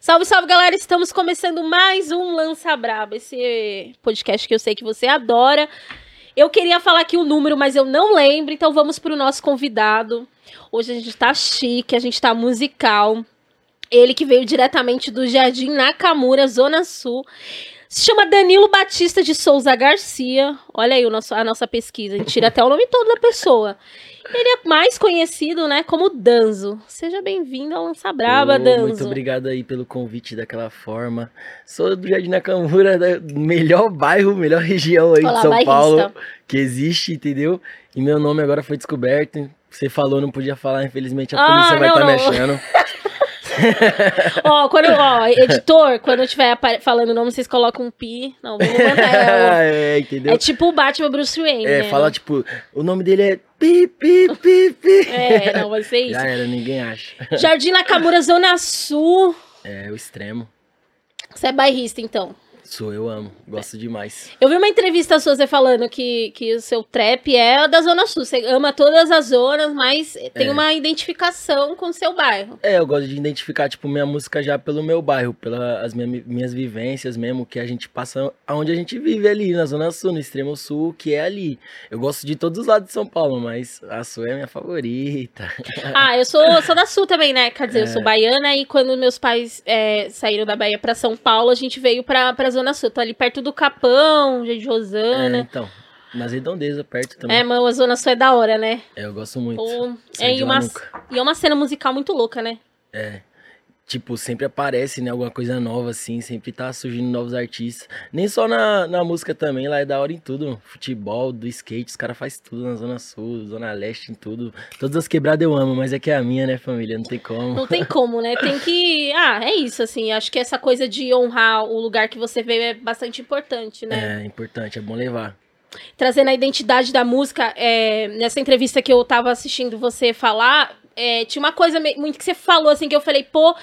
Salve, salve, galera! Estamos começando mais um Lança Braba, esse podcast que eu sei que você adora. Eu queria falar aqui o número, mas eu não lembro, então vamos para o nosso convidado. Hoje a gente tá chique, a gente tá musical. Ele que veio diretamente do Jardim Nakamura, Zona Sul. Se chama Danilo Batista de Souza Garcia. Olha aí o nosso, a nossa pesquisa. A gente tira até o nome todo da pessoa. Ele é mais conhecido, né, como Danzo. Seja bem-vindo ao Lança Braba, Ô, Danzo. Muito obrigado aí pelo convite daquela forma. Sou do Jardim Nakamura, da melhor bairro, melhor região aí Olá, de São bairrista. Paulo que existe, entendeu? E meu nome agora foi descoberto. Você falou, não podia falar, infelizmente a Ah, polícia vai estar me não. Ó, quando, ó, editor, quando eu estiver falando o nome, vocês colocam um pi. Não, vamos mandar. É, é, entendeu? é tipo o Batman Bruce Wayne, É, né? fala tipo, o nome dele é pi, pi, pi, pi. É, não, vai ser isso. Já era, ninguém acha. Jardim Nakamura, Zona Sul. É, o extremo. Você é bairrista, então. Sou, eu amo, gosto demais. Eu vi uma entrevista sua você falando que, que o seu trap é da Zona Sul. Você ama todas as zonas, mas tem É. uma identificação com o seu bairro. É, eu gosto de identificar, tipo, minha música já pelo meu bairro, pelas minha, minhas vivências mesmo, que a gente passa, aonde a gente vive ali, na Zona Sul, no Extremo Sul, que é ali. Eu gosto de todos os lados de São Paulo, mas a Sul é a minha favorita. Ah, eu sou, sou da Sul também, né? Quer dizer, eu É. sou baiana e quando meus pais é, saíram da Bahia pra São Paulo, a gente veio pra, pra Zona Sul. Tô ali perto do Capão, de É, Rosana. então, nas redondezas, perto também. É, mano, a Zona Sul é da hora, né? É, eu gosto muito. Pô, é, de e, uma, e é uma cena musical muito louca, né? É. Tipo, sempre aparece, né, alguma coisa nova, assim, sempre tá surgindo novos artistas. Nem só na, na música também, lá é da hora em tudo. Futebol, do skate, os caras fazem tudo na Zona Sul, Zona Leste, em tudo. Todas as quebradas eu amo, mas é que é a minha, né, família? Não tem como. Não tem como, né? Tem que. Ah, é isso, assim. Acho que essa coisa de honrar o lugar que você veio é bastante importante, né? É importante, é bom levar. Trazendo a identidade da música, é, nessa entrevista que eu tava assistindo você falar, é, tinha uma coisa muito que você falou, assim, que eu falei, pô.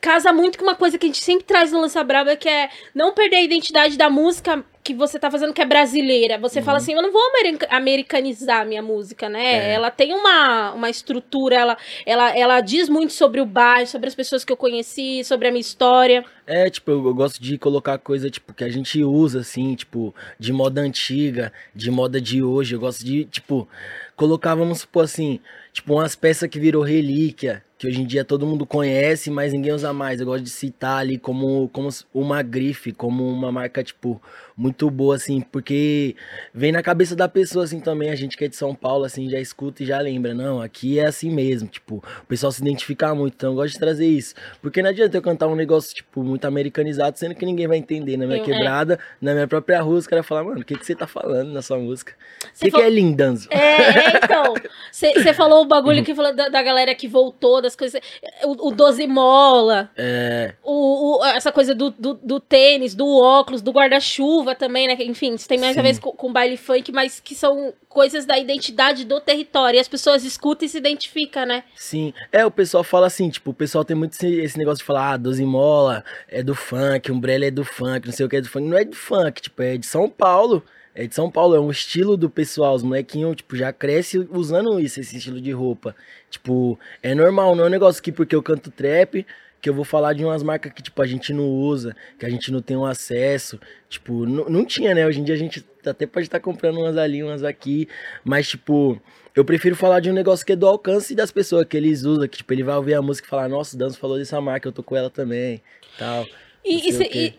Casa muito com uma coisa que a gente sempre traz no Lança Braba, que é não perder a identidade da música que você tá fazendo, que é brasileira. Você fala assim, eu não vou america- americanizar a minha música, né? É. Ela tem uma, uma estrutura, ela, ela, ela diz muito sobre o bairro, sobre as pessoas que eu conheci, sobre a minha história. É, tipo, eu, eu gosto de colocar coisa, tipo, que a gente usa, assim, tipo, de moda antiga, de moda de hoje. Eu gosto de, tipo, colocar, vamos supor assim, tipo, umas peças que virou relíquia, que hoje em dia todo mundo conhece, mas ninguém usa mais. Eu gosto de citar ali como, como uma grife, como uma marca, tipo, muito boa, assim, porque vem na cabeça da pessoa, assim, também. A gente que é de São Paulo, assim, já escuta e já lembra. Não, aqui é assim mesmo, tipo, o pessoal se identifica muito, então eu gosto de trazer isso. Porque não adianta eu cantar um negócio, tipo, muito americanizado, sendo que ninguém vai entender na minha Eu- é. quebrada, na minha própria rua, os caras falam, mano, o que, que você tá falando na sua música? O Você que, fal- que é lindanzo? É, é, então. Você falou o bagulho que falou da, da galera que voltou, das coisas. O, o 12 mola, É, o, o- essa coisa do, do, do tênis, do óculos, do guarda-chuva também, né? Enfim, isso tem mais a Sim. ver com, com baile funk, mas que são coisas da identidade do território. E as pessoas escutam e se identificam, né? sim. É, o pessoal fala assim, tipo, o pessoal tem muito esse, esse negócio de falar, ah, doze mola é do funk, umbrella é do funk, não sei o que é do funk. Não é do funk, tipo, é de São Paulo. É de São Paulo, é um estilo do pessoal. Os molequinhos, tipo, já cresce usando isso, esse estilo de roupa. Tipo, é normal, não é um negócio que porque eu canto trap, que eu vou falar de umas marcas que, tipo, a gente não usa, que a gente não tem um acesso. Tipo, não, tinha, né? Hoje em dia a gente até pode estar comprando umas ali, umas aqui. Mas, tipo, eu prefiro falar de um negócio que é do alcance das pessoas, que eles usam, que, tipo, ele vai ouvir a música e falar, nossa, o Danzo falou dessa marca, eu tô com ela também, tal.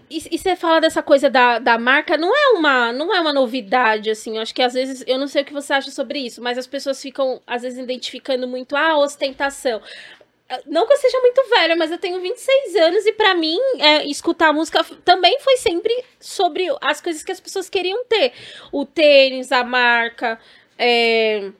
E você fala dessa coisa da, da marca, não é uma não é uma novidade, assim. Eu acho que às vezes, eu não sei o que você acha sobre isso, mas as pessoas ficam, às vezes, identificando muito a ostentação. Não que eu seja muito velha, mas eu tenho 26 anos e pra mim, é, escutar música também foi sempre sobre as coisas que as pessoas queriam ter. O tênis, a marca, é,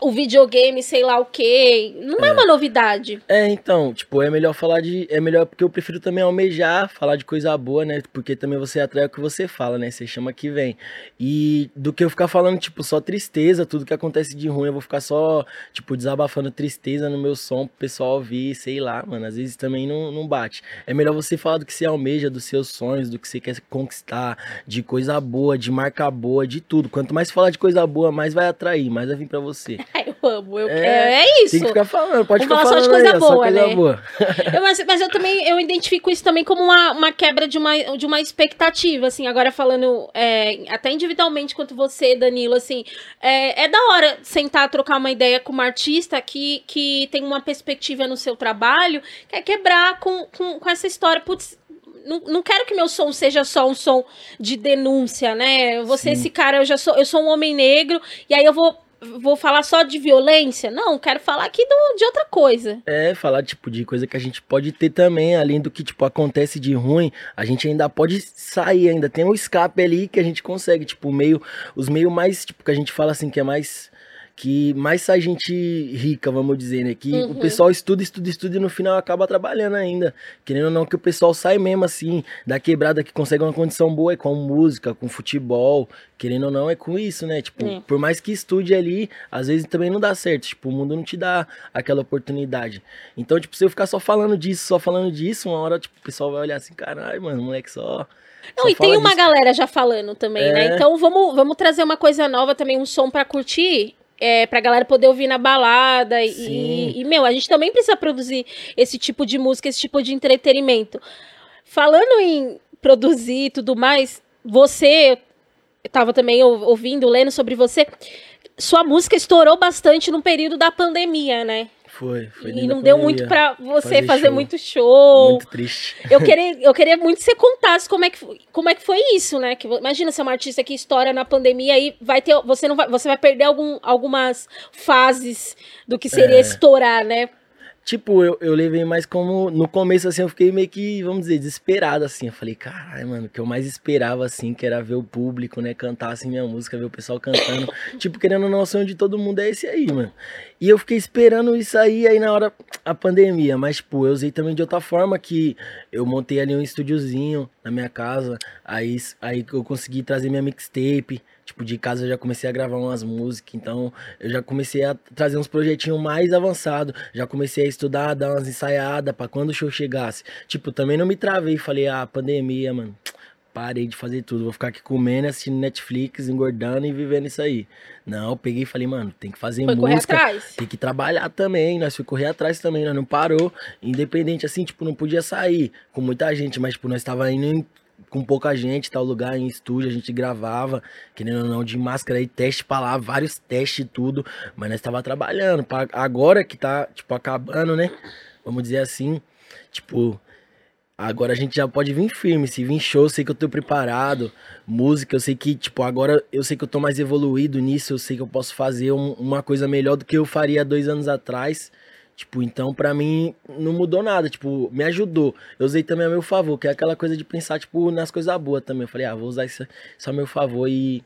o videogame, sei lá o quê. Não é, uma novidade. É, então, tipo, é melhor falar de. É melhor porque eu prefiro também almejar, falar de coisa boa, né? Porque também você atrai o que você fala, né? Você chama que vem. E do que eu ficar falando, tipo, só tristeza, tudo que acontece de ruim, eu vou ficar só, tipo, desabafando tristeza no meu som pro pessoal ouvir, sei lá, mano. Às vezes também não, não bate. É melhor você falar do que você almeja, dos seus sonhos, do que você quer conquistar, de coisa boa, de marca boa, de tudo. Quanto mais falar de coisa boa, mais vai atrair, mais vai vir pra você. Eu vamos. Eu, é, é, isso. Tem que ficar falando, pode vamos ficar falar falando só de coisa aí, boa, coisa né? boa. eu, mas, mas eu também eu identifico isso também como uma, uma quebra de uma, de uma expectativa, assim, agora falando é, até individualmente quanto você, Danilo, assim, é, é da hora sentar, trocar uma ideia com uma artista que, que tem uma perspectiva no seu trabalho, quer quebrar com, com, com essa história, putz, não, não quero que meu som seja só um som de denúncia, né? Você, Sim. esse cara, eu já sou, eu sou um homem negro, e aí eu vou, vou falar só de violência? Não, quero falar aqui do, de outra coisa. É, falar, tipo, de coisa que a gente pode ter também, além do que, tipo, acontece de ruim, a gente ainda pode sair, ainda tem um escape ali que a gente consegue, tipo, meio, os meios mais, tipo, que a gente fala assim, que é mais, que mais sai gente rica, vamos dizer, né, que Uhum. o pessoal estuda, estuda, estuda e no final acaba trabalhando ainda, querendo ou não, que o pessoal sai mesmo, assim, da quebrada, que consegue uma condição boa, é com música, com futebol, querendo ou não, é com isso, né, tipo, É. por mais que estude ali, às vezes também não dá certo, tipo, o mundo não te dá aquela oportunidade. Então, tipo, se eu ficar só falando disso, só falando disso, uma hora, tipo, o pessoal vai olhar assim, caralho, mano, moleque só. Não, só e tem uma disso." galera já falando também, né? É. Então vamos, vamos trazer uma coisa nova também, um som pra curtir. É, pra galera poder ouvir na balada e, e, meu, a gente também precisa produzir esse tipo de música, esse tipo de entretenimento. Falando em produzir e tudo mais, você, eu tava também ou- ouvindo, lendo sobre você, sua música estourou bastante no período da pandemia, né? Foi, foi. e não deu muito pra você Fazer fazer show. muito show. Muito triste. Eu queria, eu queria muito que você contasse como é que, foi- como é que foi isso, né? Que, imagina ser uma artista que estoura na pandemia e vai ter. Você não vai, você vai perder algum, algumas fases do que seria É. estourar, né? Tipo, eu, eu levei mais como. No começo, assim, eu fiquei meio que, vamos dizer, desesperado, assim. Eu falei, caralho, mano, o que eu mais esperava, assim, que era ver o público, né, cantar, assim, minha música, ver o pessoal cantando. tipo, querendo ou não, o sonho de todo mundo é esse aí, mano. E eu fiquei esperando isso aí, aí na hora, a pandemia. Mas, tipo, eu usei também de outra forma, que eu montei ali um estúdiozinho na minha casa. Aí, aí eu consegui trazer minha mixtape. Tipo, de casa eu já comecei a gravar umas músicas, então eu já comecei a trazer uns projetinhos mais avançados. Já comecei a estudar, dar umas ensaiadas pra quando o show chegasse. Tipo, também não me travei, falei, ah, pandemia, mano. Parei de fazer tudo, vou ficar aqui comendo, assistindo Netflix, engordando e vivendo isso aí. Não, eu peguei e falei, mano, tem que fazer Foi música. atrás. Tem que trabalhar também, nós fomos correr atrás também, nós não parou. Independente, assim, tipo, não podia sair com muita gente, mas, tipo, nós tava indo em- com pouca gente, tal lugar, em estúdio, a gente gravava, querendo ou não, de máscara aí, teste pra lá, vários testes e tudo, mas nós tava trabalhando. Pra, agora que tá, tipo, acabando, né? Vamos dizer assim, tipo, Agora a gente já pode vir firme. Se vir show, eu sei que eu tô preparado. Música, eu sei que, tipo, agora eu sei que eu tô mais evoluído nisso. Eu sei que eu posso fazer um- uma coisa melhor do que eu faria dois anos atrás. Tipo, então pra mim não mudou nada. Tipo, me ajudou. Eu usei também a meu favor, que é aquela coisa de pensar, tipo, nas coisas boas também. Eu falei, ah, vou usar isso, isso a meu favor e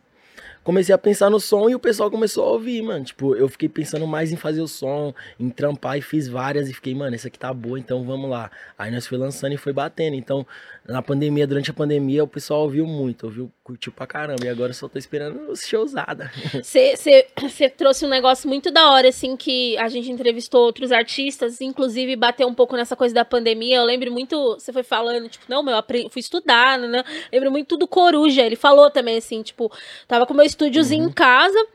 comecei a pensar no som e o pessoal começou a ouvir, mano. Tipo, eu fiquei pensando mais em fazer o som, em trampar e fiz várias e fiquei, mano, essa aqui tá boa, então vamos lá. Aí nós foi lançando e foi batendo. Então, na pandemia, durante a pandemia, o pessoal ouviu muito, ouviu, curtiu pra caramba. E agora eu só tô esperando os showzada. Você trouxe um negócio muito da hora, assim, que a gente entrevistou outros artistas, inclusive bateu um pouco nessa coisa da pandemia. Eu lembro muito, você foi falando, tipo, não, meu, aprendi, fui estudar, né? Lembro muito do Coruja. Ele falou também, assim, tipo, tava com meu estúdiozinho Uhum. em casa.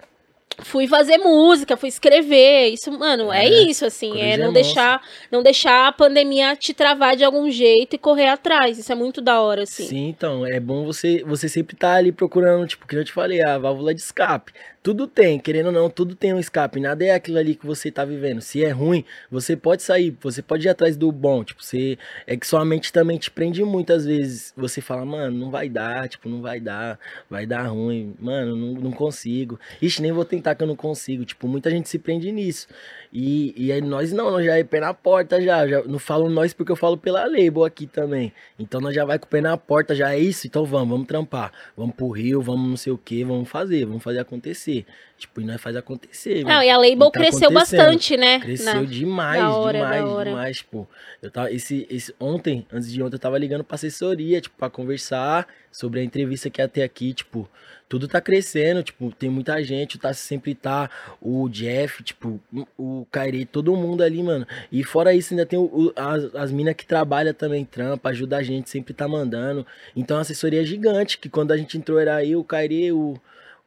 Fui fazer música, fui escrever. Isso, mano, é, É, isso, assim. É é não deixar, não deixar a pandemia te travar de algum jeito e correr atrás. Isso é muito da hora, assim. Sim, então, é bom você, você sempre estar ali procurando, tipo, que eu te falei, a válvula de escape. Tudo tem, querendo ou não, tudo tem um escape. Nada é aquilo ali que você tá vivendo. Se é ruim, você pode sair, você pode ir atrás do bom. Tipo, você. É que sua mente também te prende muitas vezes. Você fala, mano, não vai dar, tipo, não vai dar, vai dar ruim, mano, não, não consigo. Ixi, nem vou tentar que eu não consigo. Tipo, muita gente se prende nisso. E, e aí nós não, nós já é pé na porta já, já. Não falo nós porque eu falo pela label aqui também. Então nós já vai com o pé na porta, já é isso, então vamos, vamos trampar. Vamos pro Rio, vamos não sei o que, vamos fazer, vamos fazer acontecer. Tipo, e nós faz acontecer. Não, mano. e a label tá cresceu bastante, né? Cresceu Na- demais, da hora, demais, da hora. demais, tipo. Eu tava, esse, esse, ontem, antes de ontem, eu tava ligando pra assessoria, tipo, pra conversar sobre a entrevista que ia ter aqui, tipo, tudo tá crescendo, tipo, tem muita gente, o Tassi sempre tá, o Jeff, tipo, o Kairi, todo mundo ali, mano. E fora isso, ainda tem o, o- as, as minas que trabalham também, trampa, ajuda a gente, sempre tá mandando. Então a assessoria é gigante, que quando a gente entrou era eu, o Kairi, o,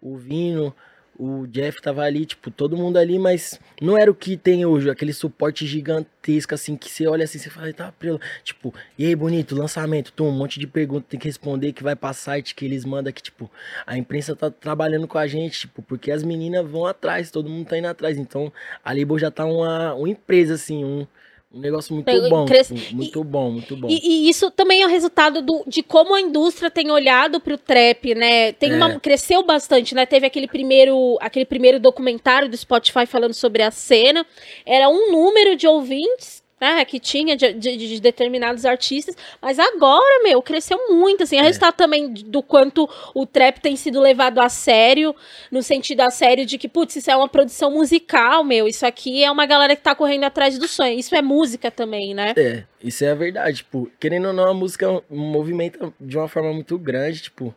o Vino, o Jeff tava ali, tipo, todo mundo ali, mas não era o que tem hoje, aquele suporte gigantesco, assim, que você olha assim, você fala, tá. Tipo, e aí, bonito, lançamento, tu, um monte de perguntas, tem que responder, que vai pra site, que eles mandam, que, tipo, a imprensa tá trabalhando com a gente, tipo, porque as meninas vão atrás, todo mundo tá indo atrás. Então, a Label já tá uma, uma empresa, assim, um um negócio muito bom, cresce... tipo, muito e, bom, muito bom. E, e, isso também é o resultado do, de como a indústria tem olhado para o trap, né? Tem é. uma, cresceu bastante, né? Teve aquele primeiro, aquele primeiro documentário do Spotify falando sobre a cena. Era um número de ouvintes né, que tinha de, de, de, determinados artistas, mas agora, meu, cresceu muito, assim, é, é. resultado também do quanto o trap tem sido levado a sério, no sentido a sério de que, putz, isso é uma produção musical, meu, isso aqui é uma galera que tá correndo atrás do sonho, isso é música também, né? É, isso é a verdade, tipo, querendo ou não, a música movimenta de uma forma muito grande, tipo,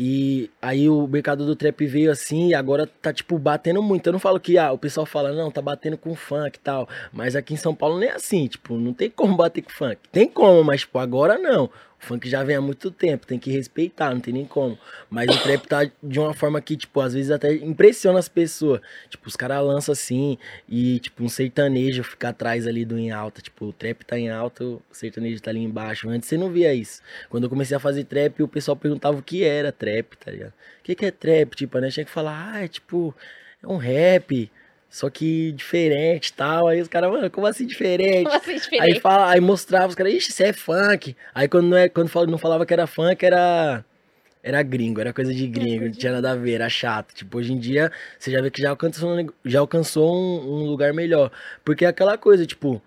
e aí o mercado do trap veio assim e agora tá, tipo, batendo muito. Eu não falo que, ah, o pessoal fala, não, tá batendo com funk e tal. Mas aqui em São Paulo nem é assim, tipo, não tem como bater com funk. Tem como, mas, tipo, agora não. Funk já vem há muito tempo, tem que respeitar, não tem nem como. Mas o trap tá de uma forma que, tipo, às vezes até impressiona as pessoas. Tipo, os caras lançam assim e, tipo, um sertanejo fica atrás ali do em alta. Tipo, o trap tá em alta, o sertanejo tá ali embaixo. Antes você não via isso. Quando eu comecei a fazer trap, o pessoal perguntava o que era trap, tá ligado? O que, que é trap? Tipo, né? Tinha que falar, ah, é tipo, é um rap. Só que diferente e tal. Aí os caras, mano, como assim diferente? Como assim diferente? Aí, fala, aí mostrava os caras, ixi, isso é funk. Aí quando, não, é, quando não falava que era funk, era. Era gringo, era coisa de gringo, não tinha nada a ver, era chato. Tipo, hoje em dia, você já vê que já alcançou, já alcançou um, um lugar melhor. Porque é aquela coisa, tipo,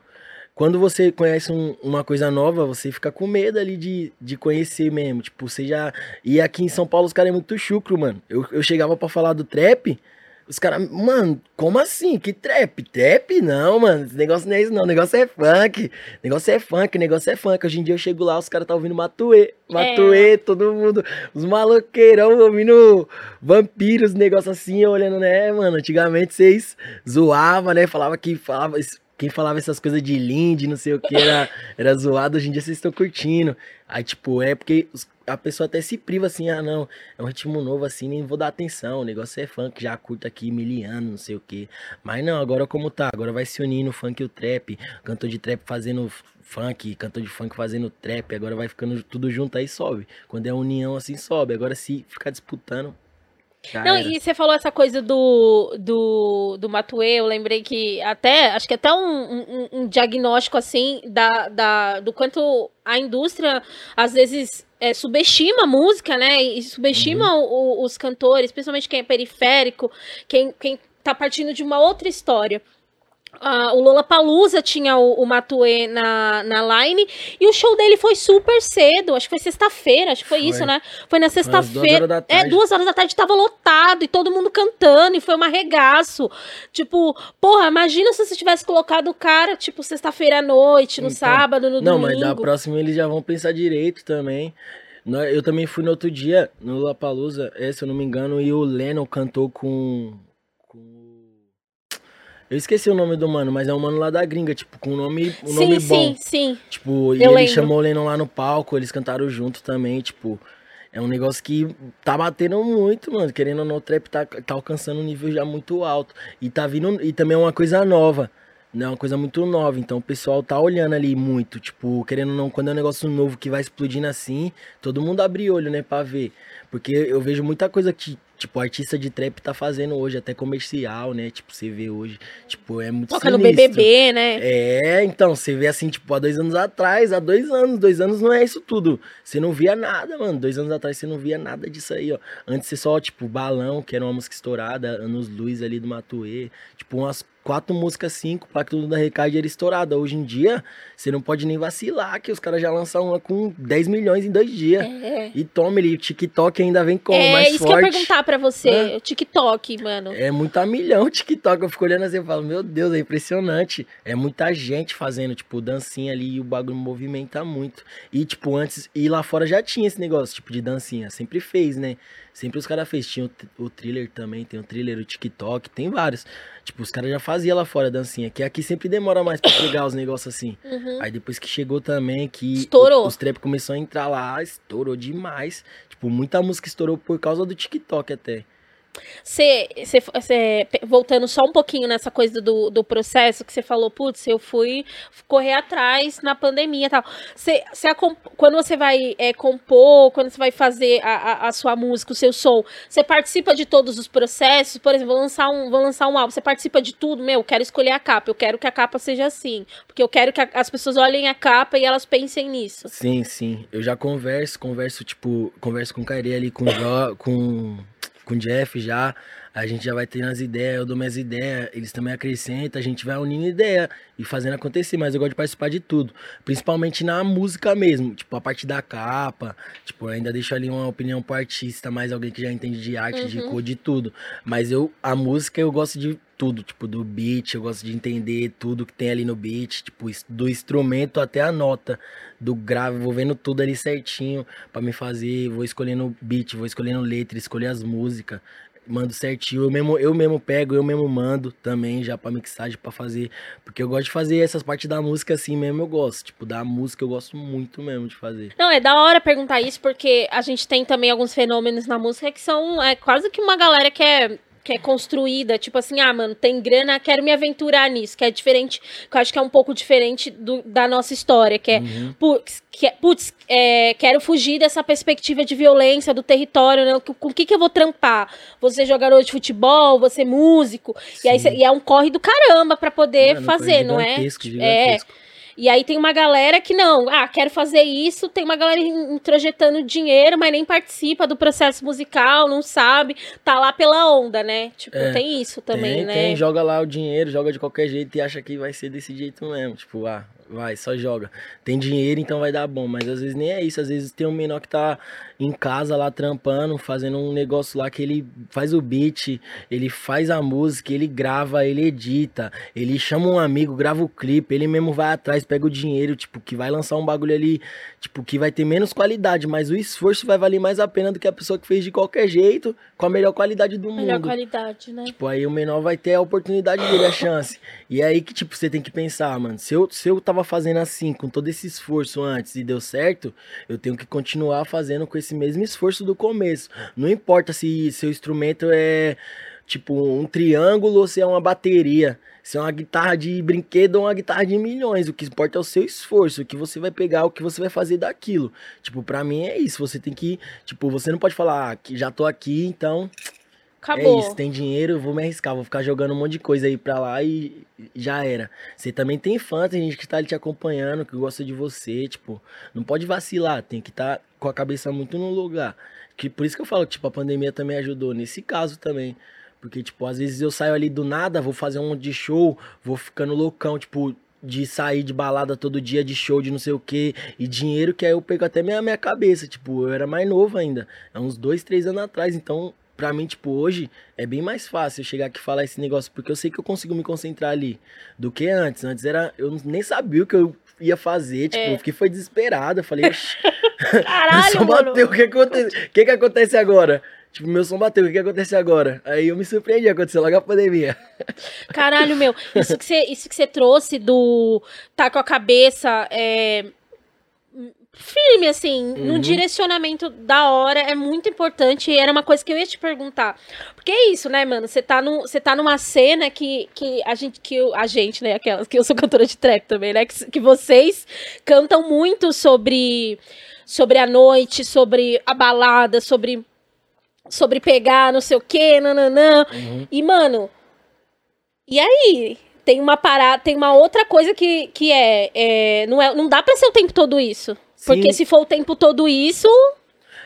quando você conhece um, uma coisa nova, você fica com medo ali de, de conhecer mesmo. Tipo, você já. E aqui em São Paulo os caras é muito chucro, mano. Eu, eu chegava para falar do trap. Os caras, mano, como assim? Que trap? Trap? Não, mano. Esse negócio não é isso, não. O negócio é funk. O negócio é funk, o negócio é funk. Hoje em dia eu chego lá, os caras tá ouvindo Matuê. Matuê, é. todo mundo. Os maloqueirão ouvindo vampiros, negócio assim, olhando, né, mano? Antigamente vocês zoavam, né? Falava que falava. Quem falava essas coisas de Lindy, não sei o que, era, era zoado. Hoje em dia vocês estão curtindo. Aí, tipo, é porque os, a pessoa até se priva assim, ah não, é um ritmo novo assim, nem vou dar atenção, o negócio é funk, já curta aqui miliano, não sei o que. Mas não, agora como tá, agora vai se unir no funk e o trap, cantor de trap fazendo funk, cantor de funk fazendo trap, agora vai ficando tudo junto aí sobe. Quando é união assim sobe, agora se ficar disputando, já não, e você falou essa coisa do, do, do Matue, eu lembrei que até, acho que até um, um, um, diagnóstico assim da, da, do quanto a indústria às vezes é, subestima a música, né? E subestima uhum. o, os cantores, principalmente quem é periférico, quem, quem tá partindo de uma outra história. Uh, o Lola Palusa tinha o, o Matue na, na line e o show dele foi super cedo. Acho que foi sexta-feira, acho que foi, foi, isso, né? Foi na sexta-feira. É, duas horas da tarde tava lotado e todo mundo cantando e foi um arregaço. Tipo, porra, imagina se você tivesse colocado o cara, tipo, sexta-feira à noite, no então, sábado, no não, domingo. Não, mas da próxima eles já vão pensar direito também. Eu também fui no outro dia, no Lollapalooza, é, se eu não me engano, e o Lennon cantou com eu esqueci o nome do mano, mas é um mano lá da gringa, tipo, com um nome, um sim, nome bom. Sim, sim, Tipo, e Eu ele lembro. chamou o Lennon lá no palco, eles cantaram junto também, tipo. É um negócio que tá batendo muito, mano. Querendo ou não, o trap tá, tá alcançando um nível já muito alto. E tá vindo. E também é uma coisa nova. Né? Uma coisa muito nova. Então o pessoal tá olhando ali muito. Tipo, querendo ou não, quando é um negócio novo que vai explodindo assim, todo mundo abre olho, né, pra ver. Porque eu vejo muita coisa que Tipo, o artista de trap tá fazendo hoje até comercial, né? Tipo, você vê hoje, tipo, é muito Toca no BBB, né? É, então, você vê assim, tipo, há dois anos atrás, há dois anos, dois anos não é isso tudo. Você não via nada, mano. Dois anos atrás você não via nada disso aí, ó. Antes você só, tipo, Balão, que era uma música estourada, Anos Luz ali do Matuê. Tipo, umas quatro músicas, cinco, pra que tudo da Recade era estourada. Hoje em dia, você não pode nem vacilar, que os caras já lançam uma com 10 milhões em dois dias. É. E toma, ele, o TikTok ainda vem com é, mais forte. É, isso que eu ia perguntar pra você, é. TikTok, mano. É muita milhão o TikTok, eu fico olhando assim e falo, meu Deus, é impressionante. É muita gente fazendo, tipo, dancinha ali e o bagulho movimenta muito. E, tipo, antes, e lá fora já tinha esse negócio, tipo, de dancinha, sempre fez, né? Sempre os caras fez. Tinha o, o thriller também, tem o thriller, o TikTok, tem vários. Tipo, os caras já faziam lá fora dancinha, que aqui sempre demora mais pra pegar os negócios assim. Uhum. Aí depois que chegou também, que estourou. os trap começou a entrar lá, estourou demais. Tipo, muita música estourou por causa do TikTok até. Você, você, você, voltando só um pouquinho nessa coisa do, do processo que você falou, putz, eu fui correr atrás na pandemia e tal. Você, você, quando você vai é, compor, quando você vai fazer a, a, a, sua música, o seu som, você participa de todos os processos? Por exemplo, vou lançar um, vou lançar um álbum, você participa de tudo? Meu, eu quero escolher a capa, eu quero que a capa seja assim. Porque eu quero que a, as pessoas olhem a capa e elas pensem nisso. Sim, sim. Eu já converso, converso, tipo, converso com o ali, com o Jo, com com o Jeff já, a gente já vai tendo as ideias, eu dou minhas ideias, eles também acrescentam, a gente vai unindo ideia e fazendo acontecer, mas eu gosto de participar de tudo, principalmente na música mesmo, tipo, a parte da capa, tipo, ainda deixo ali uma opinião pro artista, mais alguém que já entende de arte, uhum. de cor, de tudo, mas eu, a música eu gosto de tudo, tipo, do beat, eu gosto de entender tudo que tem ali no beat, tipo, do instrumento até a nota, do grave, vou vendo tudo ali certinho para me fazer, vou escolhendo beat, vou escolhendo letra, escolher as músicas, mando certinho. Eu mesmo, eu mesmo pego, eu mesmo mando também já para mixagem para fazer, porque eu gosto de fazer essas partes da música assim mesmo, eu gosto. Tipo, da música eu gosto muito mesmo de fazer. Não, é da hora perguntar isso porque a gente tem também alguns fenômenos na música que são é quase que uma galera que é que é construída, tipo assim, ah, mano, tem grana, quero me aventurar nisso, que é diferente, que eu acho que é um pouco diferente do, da nossa história, que é, uhum. putz, que é, putz é, quero fugir dessa perspectiva de violência do território, né? Com o que, que eu vou trampar? Você jogador de futebol, você músico, e aí e é um corre do caramba para poder Mano, fazer, não é? Gigantesco. É. E aí tem uma galera que não, ah, quero fazer isso, tem uma galera introjetando dinheiro, mas nem participa do processo musical, não sabe, tá lá pela onda, né? Tipo, é, tem isso também, tem, né? Tem, joga lá o dinheiro, joga de qualquer jeito e acha que vai ser desse jeito mesmo. Tipo, ah, vai, só joga. Tem dinheiro, então vai dar bom. Mas às vezes nem é isso. Às vezes tem um menor que tá em casa lá trampando, fazendo um negócio lá que ele faz o beat, ele faz a música, ele grava, ele edita, ele chama um amigo, grava o clipe, ele mesmo vai atrás, pega o dinheiro, tipo, que vai lançar um bagulho ali, tipo, que vai ter menos qualidade, mas o esforço vai valer mais a pena do que a pessoa que fez de qualquer jeito, com a melhor qualidade do melhor mundo. Melhor qualidade, né? Tipo, aí o menor vai ter a oportunidade dele, a chance. E é aí que, tipo, você tem que pensar, mano, se eu, se eu tava fazendo assim, com todo esse esforço antes e deu certo, eu tenho que continuar fazendo com esse esse mesmo esforço do começo. Não importa se seu instrumento é tipo um triângulo ou se é uma bateria. Se é uma guitarra de brinquedo ou uma guitarra de milhões. O que importa é o seu esforço, o que você vai pegar, o que você vai fazer daquilo. Tipo, pra mim é isso. Você tem que. Tipo, você não pode falar, ah, que já tô aqui, então Acabou. É isso, tem dinheiro, eu vou me arriscar, vou ficar jogando um monte de coisa aí pra lá e já era. Você também tem fã, tem gente que tá ali te acompanhando, que gosta de você, tipo, não pode vacilar, tem que estar tá com a cabeça muito no lugar. Que por isso que eu falo que tipo, a pandemia também ajudou nesse caso também. Porque, tipo, às vezes eu saio ali do nada, vou fazer um monte de show, vou ficando loucão, tipo, de sair de balada todo dia, de show, de não sei o que, e dinheiro que aí eu pego até minha, minha cabeça. Tipo, eu era mais novo ainda, há uns dois, três anos atrás, então pra mim, tipo, hoje é bem mais fácil eu chegar aqui e falar esse negócio, porque eu sei que eu consigo me concentrar ali do que antes. Antes era. Eu nem sabia o que eu ia fazer, tipo, é. eu fiquei foi desesperado. Eu falei, caralho, meu som bateu, o que acontece? O que, que acontece agora? Tipo, meu som bateu, o que, que acontece agora? Aí eu me surpreendi, aconteceu logo a pandemia. Caralho, meu, isso que você, isso que você trouxe do tá com a cabeça é, firme, assim, uhum. no direcionamento da hora é muito importante. E era uma coisa que eu ia te perguntar. Porque é isso, né, mano? Você tá, no, tá numa cena que, que a gente, que eu, a gente, né, aquelas que eu sou cantora de trap também, né? Que, que vocês cantam muito sobre, sobre a noite, sobre a balada, sobre, sobre pegar não sei o quê, nananã. Uhum. E, mano, e aí? Tem uma parada, tem uma outra coisa que, que é, é, não é. Não dá pra ser o tempo todo isso. Porque se for o tempo todo isso,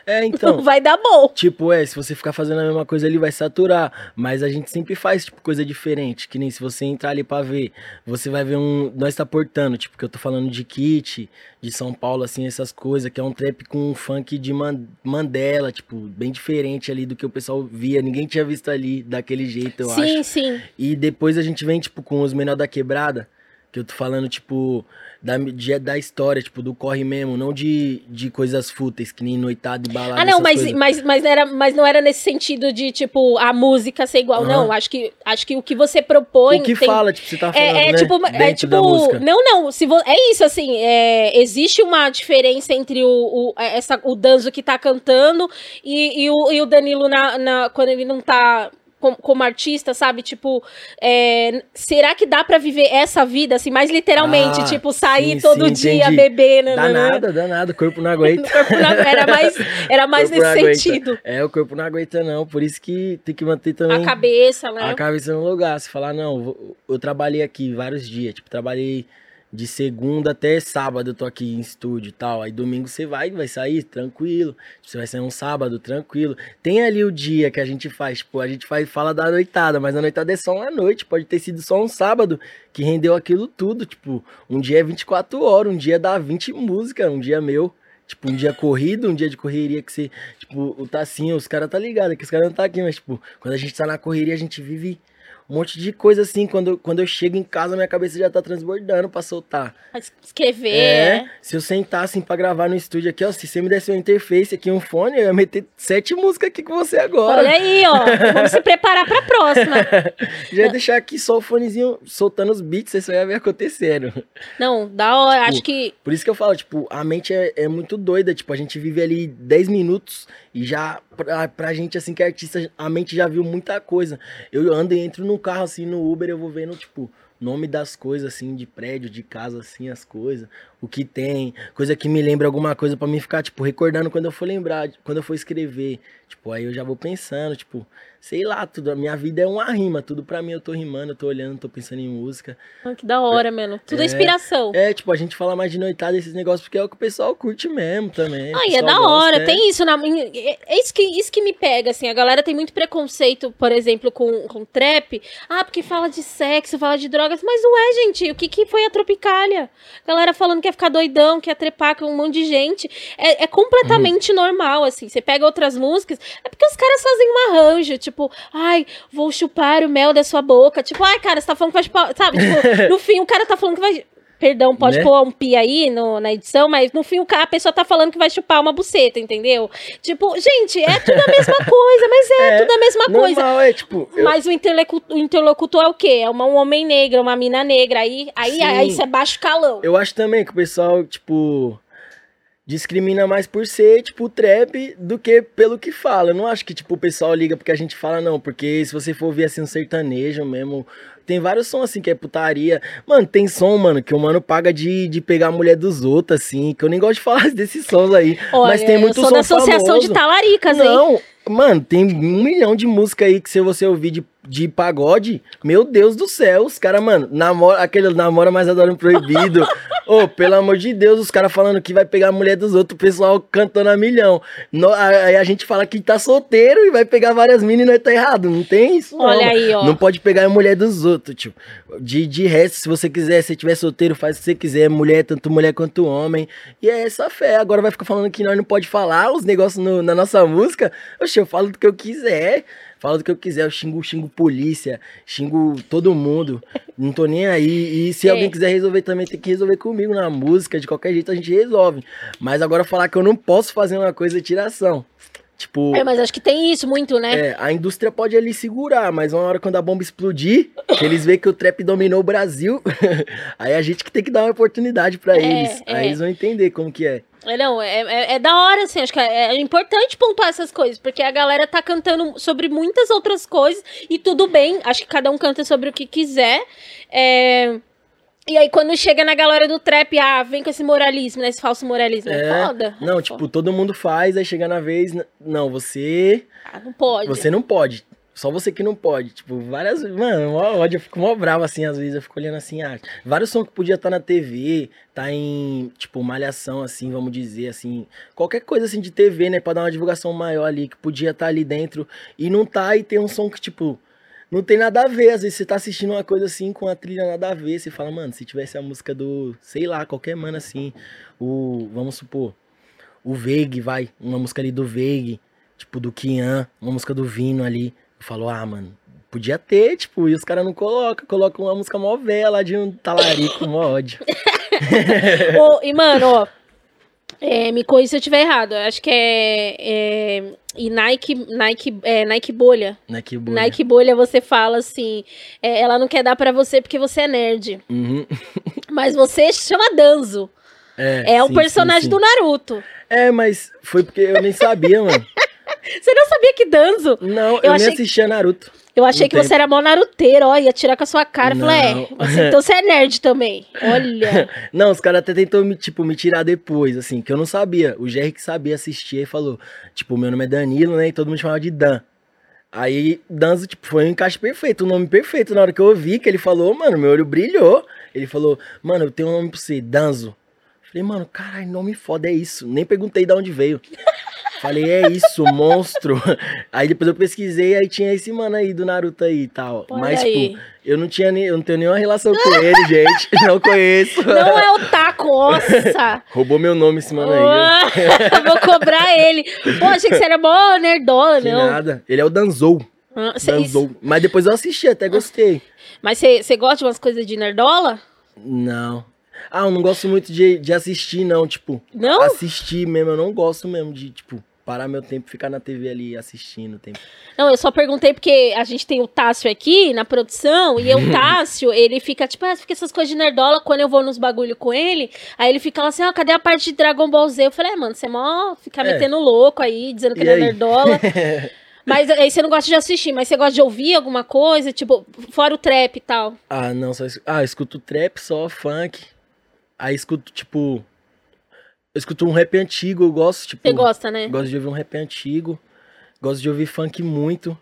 é, então. vai dar bom. Tipo, é, se você ficar fazendo a mesma coisa ali, vai saturar. Mas a gente sempre faz, tipo, coisa diferente. Que nem se você entrar ali pra ver, você vai ver um. Nós tá portando, tipo, que eu tô falando de kit, de São Paulo, assim, essas coisas, que é um trap com um funk de Mandela, tipo, bem diferente ali do que o pessoal via. Ninguém tinha visto ali daquele jeito, eu sim, acho. Sim, sim. E depois a gente vem, tipo, com os menor da quebrada Que eu tô falando, tipo, da, de, da história, tipo, do corre mesmo, não de, de coisas fúteis, que nem noitado e balada. Ah, não, mas, coisas. mas, mas, era, mas não era nesse sentido de, tipo, a música ser igual. Aham. Não, acho que, acho que o que você propõe. O que tem- fala, tipo, você tá falando, É, é né? tipo, é Dentro tipo, não, não, se vo- é isso assim, é, existe uma diferença entre o, o, é, essa, o Danzo que tá cantando e, e, o, e o Danilo na, na- quando ele não tá com- como artista, sabe? Tipo, é, será que dá pra viver essa vida, assim, mais literalmente, Ah, tipo, sair sim, todo sim, dia, entendi. beber, né? Dá né, né? nada, dá nada, o corpo não aguenta. Corpo não- Era mais, era mais nesse sentido. É, o corpo não aguenta não, por isso que tem que manter também A cabeça, né? a cabeça no lugar. Se falar, não, eu trabalhei aqui vários dias, tipo, trabalhei de segunda até sábado, eu tô aqui em estúdio e tal. Aí domingo você vai, vai sair tranquilo. Você vai sair um sábado tranquilo. Tem ali o dia que a gente faz, tipo, a gente faz, fala da noitada, mas a noitada é só uma noite, pode ter sido só um sábado que rendeu aquilo tudo, tipo, um dia é 24 horas, um dia dá 20 músicas, um dia meu. Tipo, um dia corrido, um dia de correria que você. Tipo, o Tassinho, os caras tá ligado, que os caras não tá aqui, mas, tipo, quando a gente tá na correria, a gente vive um monte de coisa assim. Quando, eu- quando eu chego em casa, minha cabeça já tá transbordando pra soltar. Pra Escrever. É, se eu sentar assim pra gravar no estúdio aqui, ó, se você me desse uma interface aqui, um fone, eu ia meter sete músicas aqui com você agora. Olha aí, ó. Vamos se preparar pra próxima. Já ia deixar aqui só o fonezinho soltando os beats, só ia ver acontecendo. Não, da hora. Tipo, Acho que. Por isso que eu falo, tipo, a mente é, é muito doida, tipo, a gente vive ali 10 minutos e já, pra, pra gente, assim, que é artista, a mente já viu muita coisa. Eu ando e entro num carro, assim, no Uber, eu vou vendo, tipo, nome das coisas, assim, de prédio, de casa, assim, as coisas, o que tem, coisa que me lembra alguma coisa pra mim ficar, tipo, recordando quando eu for lembrar, quando eu for escrever. Tipo, aí eu já vou pensando, tipo, sei lá, tudo, a minha vida é uma rima, tudo pra mim eu tô rimando, eu tô olhando, tô pensando em música. Ah, Que da hora, mano. Tudo é É, inspiração. É, tipo, a gente fala mais de noitada esses negócios porque é o que o pessoal curte mesmo também. Ah, e é da gosta, hora, é. tem isso na. É é isso que, isso que me pega, assim. A galera tem muito preconceito, por exemplo, com, com trap. Ah, porque fala de sexo, fala de drogas. Mas não é, gente. O que, que foi a Tropicália? Galera falando que ia ficar doidão, que ia trepar com um monte de gente. É, é completamente Uhum. normal, assim. Você pega outras músicas, é porque os caras fazem um arranjo, tipo, ai, vou chupar o mel da sua boca. Tipo, ai, cara, você tá falando que vai chupar. Sabe? Tipo, no fim, o cara tá falando que vai. Perdão, pode Né? pôr um pi aí no, na edição, mas no fim o cara, a pessoa tá falando que vai chupar uma buceta, entendeu? Tipo, gente, é tudo a mesma coisa, mas é, É, tudo a mesma coisa. Normal, é tipo. eu- Mas o, interlocu- o interlocutor é o quê? É uma- um homem negro, uma mina negra. Aí, aí, Sim. aí você é baixo calão. Eu acho também que o pessoal, tipo, discrimina mais por ser, tipo, trap do que pelo que fala. Eu não acho que, tipo, o pessoal liga porque a gente fala, não. Porque se você for ver, assim, um sertanejo mesmo... Tem vários sons, assim, que é putaria. Mano, tem som, mano, que o mano paga de, de pegar a mulher dos outros, assim. Que eu nem gosto de falar desses sons aí. Olha, mas tem muito eu sou som da Associação famoso. de Talaricas, hein? Não, mano, tem um milhão de música aí que se você ouvir de, de pagode, meu Deus do céu, os caras, mano, namora, aquele namora mais adora um proibido. Ô, pelo amor de Deus, os caras falando que vai pegar a mulher dos outros, o pessoal cantando a milhão. No- aí a gente fala que tá solteiro e vai pegar várias minas e nós tá errado. Não tem isso, não. Olha aí, ó. Não pode pegar a mulher dos outros, tio. De, de resto, se você quiser, se tiver solteiro, faz o que você quiser, mulher, tanto mulher quanto homem. E é essa fé. Agora vai ficar falando que nós não pode falar os negócios no- na nossa música. Oxe, eu falo do que eu quiser. Falo do que eu quiser, eu xingo, xingo polícia, xingo todo mundo. Não tô nem aí. E se É. alguém quiser resolver também, tem que resolver comigo na música. De qualquer jeito a gente resolve. Mas agora falar que eu não posso fazer uma coisa é tiração. Tipo. É, mas acho que tem isso muito, né? É, a indústria pode ali segurar, mas uma hora quando a bomba explodir, que eles veem que o trap dominou o Brasil, aí a gente que tem que dar uma oportunidade pra É, eles. é. Aí eles vão entender como que é. É, não, é, é, é da hora, assim, acho que é, é importante pontuar essas coisas, porque a galera tá cantando sobre muitas outras coisas, e tudo bem, acho que cada um canta sobre o que quiser. é, E aí, quando chega na galera do trap, ah, vem com esse moralismo, né? Esse falso moralismo. É, É, foda. Não, é tipo, todo mundo faz, aí chega na vez, não, você. Ah, não pode. você não pode. Só você que não pode. Tipo, várias. Mano, mó ódio, eu fico mó bravo assim, às vezes. Eu fico olhando assim, ah, vários sons que podia estar na TV, tá em, tipo, malhação, assim, vamos dizer, assim. Qualquer coisa assim de TV, né? Pra dar uma divulgação maior ali, que podia estar ali dentro. E não tá, e tem um som que, tipo. Não tem nada a ver, às vezes você tá assistindo uma coisa assim com a trilha nada a ver, você fala, mano, se tivesse a música do, sei lá, qualquer mano assim, o, vamos supor, o Veig, vai, uma música ali do Veig, tipo do Kian, uma música do Vino ali, eu falo, ah, mano, podia ter, tipo, e os caras não colocam, colocam uma música mó velha lá de um talarico, mó ódio. Ô, e, mano, ó. É, me corrija se eu estiver errado. eu Acho que é. é e Nike, Nike, é, Nike Bolha. Nike Bolha. Nike Bolha, você fala assim. é, ela não quer dar pra você porque você é nerd. Uhum. Mas você chama Danzo. É, o sim, personagem sim, do sim. Naruto. É, mas foi porque eu nem sabia, mano. Você não sabia que Danzo? Não, eu, Eu nem achei- assistia Naruto. Eu achei que você era mó naruteiro, ó, ia tirar com a sua cara. Eu falei, Não. é, você- então você é nerd também. Olha. Não, os caras até tentou me, tipo, me tirar depois, assim, que eu não sabia. O Jerry que sabia assistir e falou, tipo, meu nome é Danilo, né? E todo mundo chamava de Dan. Aí, Danzo, tipo, foi um encaixe perfeito, um nome perfeito. Na hora que eu ouvi que ele falou, mano, meu olho brilhou. Ele falou, mano, eu tenho um nome pra você, Danzo. Falei, mano, caralho, nome foda, é isso. Nem perguntei de onde veio. Falei, é isso, monstro. Aí depois eu pesquisei, aí tinha esse mano aí do Naruto aí e tal. Olha Mas, aí. tipo, eu não tinha nem, eu não tenho nenhuma relação com ele, gente. Não conheço. Não é o taco, nossa. Roubou meu nome esse mano aí. Vou cobrar ele. Pô, achei que você era mó nerdola, Que não. nada. Ele é o Danzou. Ah, Danzou. Mas depois eu assisti, até gostei. Mas você gosta de umas coisas de nerdola? Não. Ah, eu não gosto muito de, de assistir, não. Tipo, Não? assistir mesmo. Eu não gosto mesmo de, tipo, parar meu tempo e ficar na TV ali assistindo. o Tempo. Não, eu só perguntei porque a gente tem o Tássio aqui na produção, e o Tássio, ele fica, tipo, ah, fica essas coisas de nerdola quando eu vou nos bagulho com ele. Aí ele fica lá assim, ó, cadê a parte de Dragon Ball Z? Eu falei, é, mano, você é mó fica É. metendo louco aí, dizendo que E não é nerdola. Mas aí você não gosta de assistir, mas você gosta de ouvir alguma coisa, tipo, fora o trap e tal. Ah, não, só. Ah, eu escuto trap, só funk. Aí escuto, tipo. Eu escuto um rap antigo, eu gosto, tipo. Você gosta, né? Gosto de ouvir um rap antigo. Gosto de ouvir funk muito.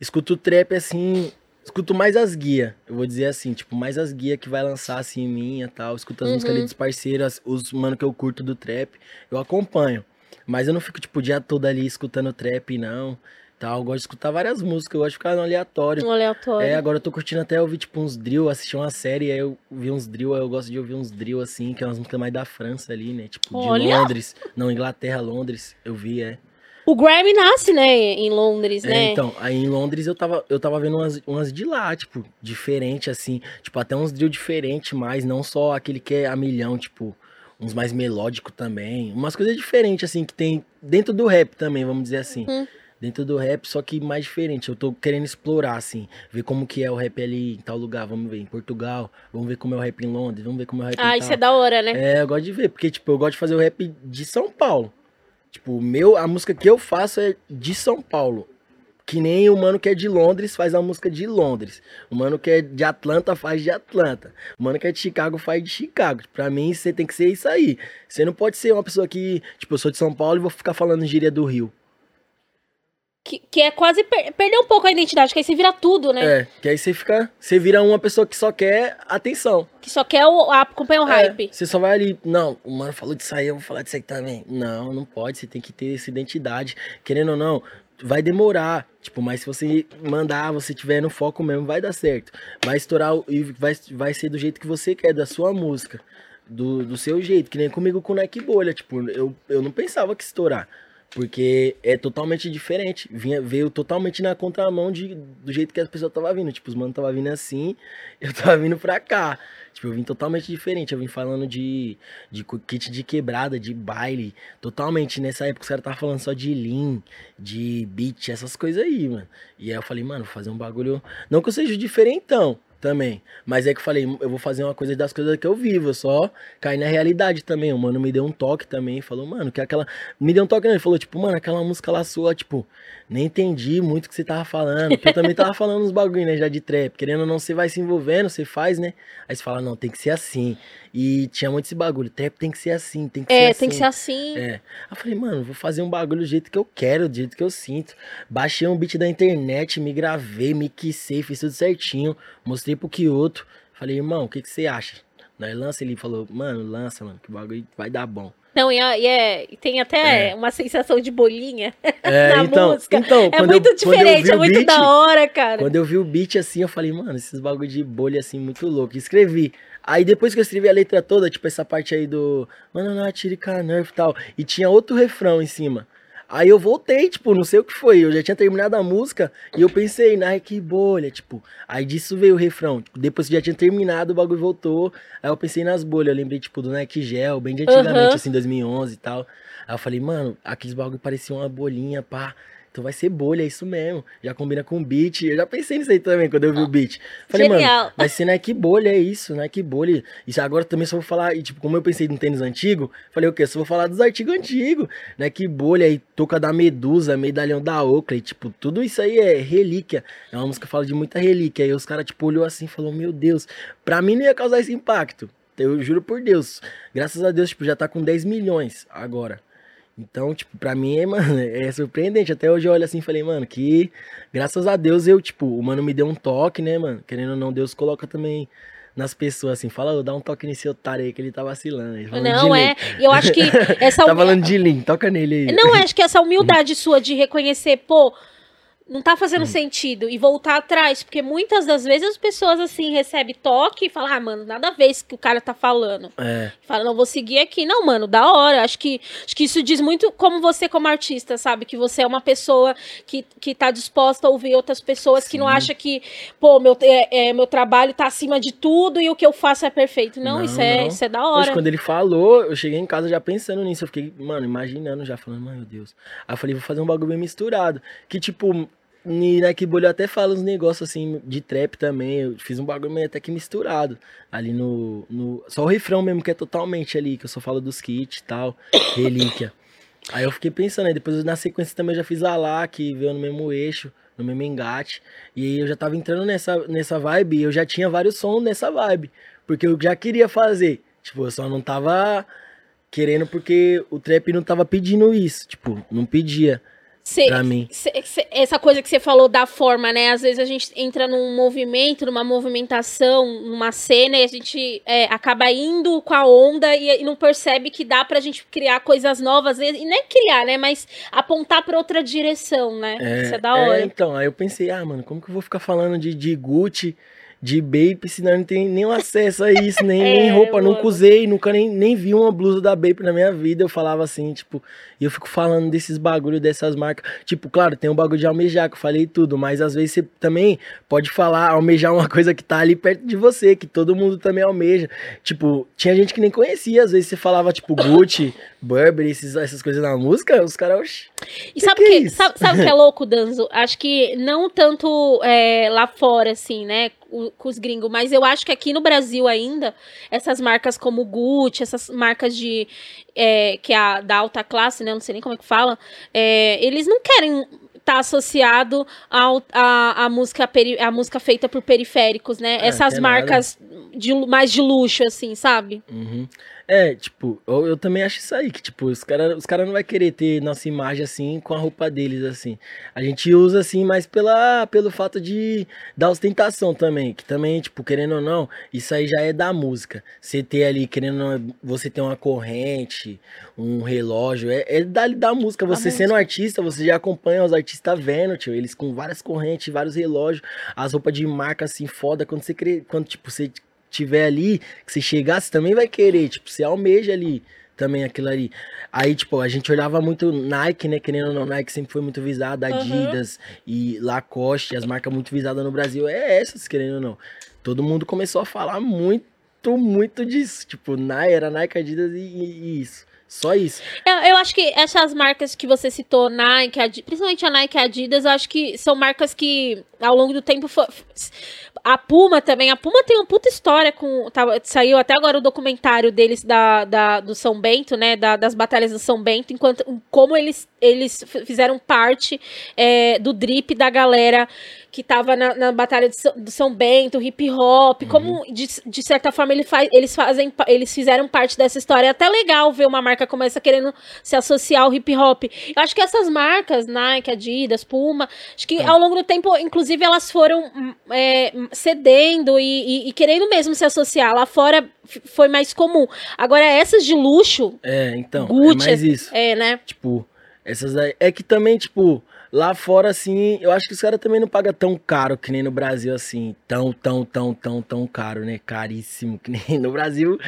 Escuto trap assim. Escuto mais as guias, eu vou dizer assim, tipo, mais as guias que vai lançar assim em mim e tal. Escuto as músicas ali Uhum. dos parceiros, os mano que eu curto do trap, eu acompanho. Mas eu não fico, tipo, o dia todo ali escutando trap, não. Tal. Eu gosto de escutar várias músicas, eu gosto de ficar no aleatório. Um aleatório. É, agora eu tô curtindo até ouvir, tipo, uns drill, assistir uma série, aí eu vi uns drill, aí eu gosto de ouvir uns drill, assim, que é umas músicas mais da França ali, né? Tipo, de Olha! Londres. Não, Inglaterra, Londres, eu vi, é. O Grammy nasce, né, em Londres, É, né? então, aí em Londres eu tava, eu tava vendo umas, umas de lá, tipo, diferente, assim, tipo, até uns drill diferente mais, não só aquele que é a milhão, tipo, uns mais melódico também, umas coisas diferentes, assim, que tem dentro do rap também, vamos dizer assim. Hum. Dentro do rap, só que mais diferente. Eu tô querendo explorar, assim, ver como que é o rap ali em tal lugar, vamos ver, em Portugal, vamos ver como é o rap em Londres, vamos ver como é o rap Ah, em isso tal. é da hora, né? É, eu gosto de ver, porque, tipo, eu gosto de fazer o rap de São Paulo. Tipo, meu, a música que eu faço é de São Paulo. Que nem o mano que é de Londres faz a música de Londres. O mano que é de Atlanta faz de Atlanta. O mano que é de Chicago faz de Chicago. Pra mim, você tem que ser isso aí. Você não pode ser uma pessoa que, tipo, eu sou de São Paulo e vou ficar falando gíria do Rio. Que, que é quase per- perder um pouco a identidade, que aí você vira tudo, né? É, que aí você fica. Você vira uma pessoa que só quer atenção. Que só quer o, acompanhar o É, hype. você só vai ali, não, o mano falou disso aí, eu vou falar disso aí também. Não, não pode, você tem que ter essa identidade. Querendo ou não, vai demorar. Tipo, mas se você mandar, você tiver no foco mesmo, vai dar certo. Vai estourar e vai, vai ser do jeito que você quer, da sua música. Do, do seu jeito, que nem comigo com o Nike Bolha. Tipo, eu, eu não pensava que estourar. Porque é totalmente diferente. Vinha, veio totalmente na contramão de, do jeito que as pessoas tava vindo. Tipo, os manos tava vindo assim, eu tava vindo pra cá. Tipo, eu vim totalmente diferente. Eu vim falando de, de kit de quebrada, de baile. Totalmente. Nessa época os caras estavam falando só de lean, de beat, essas coisas aí, mano. E aí eu falei, mano, vou fazer um bagulho. Não que eu seja diferentão também. Mas é que eu falei, eu vou fazer uma coisa das coisas que eu vivo. Eu só caí na realidade também. O mano me deu um toque também. Falou, mano, que aquela. Me deu um toque, não. Ele falou, tipo, mano, aquela música lá sua, tipo, nem entendi muito o que você tava falando. Porque eu também tava falando uns bagulho, né, já de trap. Querendo ou não, você vai se envolvendo, você faz, né? Aí você fala, não, tem que ser assim. E tinha muito esse bagulho. Trap tem que ser assim, tem que ser É, assim. tem que ser assim. É. Aí eu falei, mano, vou fazer um bagulho do jeito que eu quero, do jeito que eu sinto. Baixei um beat da internet, me gravei, me quissei, fiz tudo certinho. Mostrei pro Kyoto. Falei, irmão, o que, que você acha? Nós lança ele falou, mano, lança, mano, que o bagulho vai dar bom. Não, e, é- e é- tem até uma sensação de bolinha É, na então, música. então, é muito eu, diferente, é muito beat, da hora, cara. Quando eu vi o beat assim, eu falei, mano, esses bagulho de bolha assim, muito louco. Escrevi. Aí depois que eu escrevi a letra toda, tipo essa parte aí do Mano, não atire nerf e tal. E tinha outro refrão em cima. Aí eu voltei, tipo, não sei o que foi. Eu já tinha terminado a música e eu pensei, Nike bolha, tipo. Aí disso veio o refrão. Tipo, depois que já tinha terminado, o bagulho voltou. Aí eu pensei nas bolhas. Eu lembrei, tipo, do Nike Gel, bem de antigamente, Uhum. assim, 2011 e tal. Aí eu falei, mano, aqueles bagulho pareciam uma bolinha, pá. Então vai ser bolha, é isso mesmo. Já combina com beat. Eu já pensei nisso aí também quando eu vi o beat. Falei, Genial. mano, vai ser Nike bolha, é isso, Nike bolha. Isso agora também só vou falar, e tipo, como eu pensei no tênis antigo, falei o quê? Só vou falar dos artigos antigos. Nike bolha, aí toca da Medusa, medalhão da Oakley, tipo, tudo isso aí é relíquia. É uma música que fala de muita relíquia. Aí os caras, tipo, olhou assim e falou, meu Deus, pra mim não ia causar esse impacto. Eu juro por Deus. Graças a Deus, tipo, já tá com 10 milhões agora. Então, tipo, pra mim, é, mano, é surpreendente. Até hoje eu olho assim e falei, mano, que graças a Deus eu, tipo, o mano me deu um toque, né, mano? Querendo ou não, Deus coloca também nas pessoas assim, fala, ô, dá um toque nesse otário aí que ele tá vacilando. Ele Não, é. E eu acho que essa Tá humi- falando de Lean, toca nele aí. Não, acho que essa humildade sua de reconhecer, pô, não tá fazendo Hum. sentido e voltar atrás, porque muitas das vezes as pessoas assim recebem toque e falam, ah, mano, nada a ver isso que o cara tá falando. É, Fala, não vou seguir aqui. Não, mano, da hora. Acho que, acho que isso diz muito como você, como artista, sabe? Que você é uma pessoa que, que tá disposta a ouvir outras pessoas, que não Sim. acha que, pô, meu, é, é, meu trabalho tá acima de tudo e o que eu faço é perfeito. Não, Não, isso, é, não. isso é da hora. quando ele falou, eu cheguei em casa já pensando nisso. Eu fiquei, mano, imaginando já, falando, meu Deus. Aí eu falei, vou fazer um bagulho bem misturado. Que, tipo, ni- na Kibolo eu até falo uns negócios assim de trap também. Eu fiz um bagulho meio até que misturado. Ali no, no. Só o refrão mesmo, que é totalmente ali, que eu só falo dos kits e tal. Relíquia. Aí eu fiquei pensando, aí depois na sequência também eu já fiz a lá, que veio no mesmo eixo, no mesmo engate. E aí eu já tava entrando nessa, nessa vibe e eu já tinha vários sons nessa vibe. Porque eu já queria fazer. Tipo, eu só não tava querendo porque o trap não tava pedindo isso. Tipo, não pedia Cê- pra mim. cê- cê- essa coisa que você falou da forma, né? Às vezes a gente entra num movimento, numa movimentação, numa cena, e a gente é, acaba indo com a onda e, e não percebe que dá pra gente criar coisas novas. E, e nem criar, né? Mas apontar pra outra direção, né? Isso é da hora. É, então, aí eu pensei, ah, mano, como que eu vou ficar falando de, de Gucci, de Bape, se não tem nenhum acesso a isso, nem, nem É, roupa, nunca usei, nunca nem, nem vi uma blusa da Bape na minha vida, eu falava assim, tipo, e eu fico falando desses bagulho, dessas marcas, tipo, claro, tem um bagulho de almejar, que eu falei tudo, mas às vezes você também pode falar, almejar uma coisa que tá ali perto de você, que todo mundo também almeja, tipo, tinha gente que nem conhecia, às vezes você falava, tipo, Gucci, Burberry, esses, essas coisas na música, os caras, E Que sabe o que é que, isso? sabe, sabe que é louco, Danzo? Acho que não tanto é, lá fora, assim, né, com os gringos, mas eu acho que aqui no Brasil ainda, essas marcas como Gucci, essas marcas de é, que é a da alta classe, né, não sei nem como é que fala, é, eles não querem estar associado ao, a, a, música peri, a música feita por periféricos, né? É, Essas marcas de, mais de luxo, assim, sabe? Uhum. É, tipo, eu, eu também acho isso aí, que tipo, os caras os cara não vai querer ter nossa imagem assim com a roupa deles, assim. A gente usa assim, mas pela, pelo fato de da ostentação também, que também, tipo, querendo ou não, isso aí já é da música. Você ter ali, querendo ou não, você ter uma corrente, um relógio, é, é da, da música. Você sendo artista, você já acompanha os artistas vendo, tio, eles com várias correntes, vários relógios, as roupas de marca assim, foda, quando você, quando, tipo, você tiver ali, que você chegar, você também vai querer, tipo, você almeja ali também aquilo ali. Aí, tipo, a gente olhava muito Nike, né? Querendo ou não, Nike sempre foi muito visada, Uhum. Adidas e Lacoste, as marcas muito visadas no Brasil, é essas, querendo ou não. Todo mundo começou a falar muito, muito disso. Tipo, Nike, era Nike, Adidas e- e isso. Só isso. Eu, eu acho que essas marcas que você citou, Nike, Adi- principalmente a Nike e Adidas, eu acho que são marcas que ao longo do tempo. A Puma também. A Puma tem uma puta história com. tava- saiu até agora o documentário deles da, da- do São Bento, né? da- das batalhas do São Bento, enquanto como eles, eles fizeram parte é, do drip da galera que tava na, na batalha de São, do São Bento, hip hop, como de, de certa forma ele faz, eles fazem, eles fizeram parte dessa história. É até legal ver uma marca como essa querendo se associar ao hip hop. Eu acho que essas marcas, Nike, Adidas, Puma, acho que ao longo do tempo, inclusive, elas foram é, cedendo e, e- e querendo mesmo se associar. Lá fora foi mais comum. Agora, essas de luxo, É, então, Gucci, é mais isso. é, né? Tipo, essas aí. É que também, tipo, lá fora, assim, eu acho que os caras também não pagam tão caro que nem no Brasil, assim. Tão, tão, tão, tão, tão caro, né? Caríssimo. Que nem no Brasil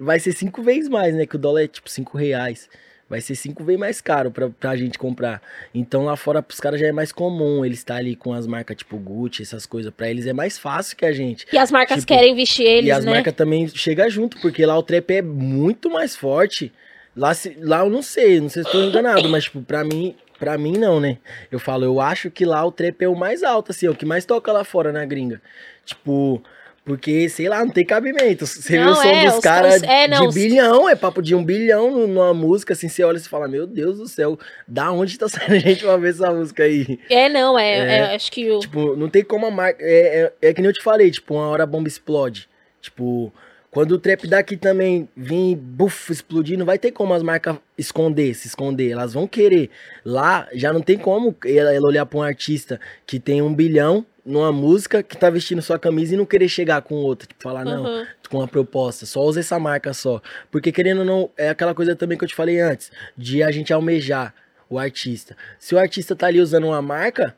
vai ser cinco vezes mais, né? Que o dólar é tipo cinco reais. vai ser cinco vezes mais caro pra, pra gente comprar. Então lá fora pros caras já é mais comum eles estar tá ali com as marcas tipo Gucci, essas coisas. Pra eles é mais fácil que a gente. E as marcas tipo, querem vestir eles, E as né? marcas também chegam junto, porque lá o trap é muito mais forte. Lá, se, lá eu não sei, não sei se estou enganado, mas tipo, pra mim, pra mim não, né? Eu falo, eu acho que lá o trap é o mais alto, assim, é o que mais toca lá fora na gringa. Tipo, porque, sei lá, não tem cabimento. Você não, vê o som é, dos caras é, de bilhão, é papo de um bilhão numa música, assim, você olha e fala, meu Deus do céu, da onde tá saindo gente pra ver essa música aí? É, não, é, é, é acho que... o Tipo, não tem como a marca... É, é, é que nem eu te falei, tipo, uma hora a bomba explode. Tipo, quando o trap daqui também vir, buf, explodir, não vai ter como as marcas esconder, se esconder. Elas vão querer. Lá, já não tem como ela, ela olhar pra um artista que tem um bilhão numa música que tá vestindo sua camisa e não querer chegar com outra, tipo, falar, uhum. não, com uma proposta, só usa essa marca só. Porque querendo ou não, é aquela coisa também que eu te falei antes, de a gente almejar o artista. Se o artista tá ali usando uma marca,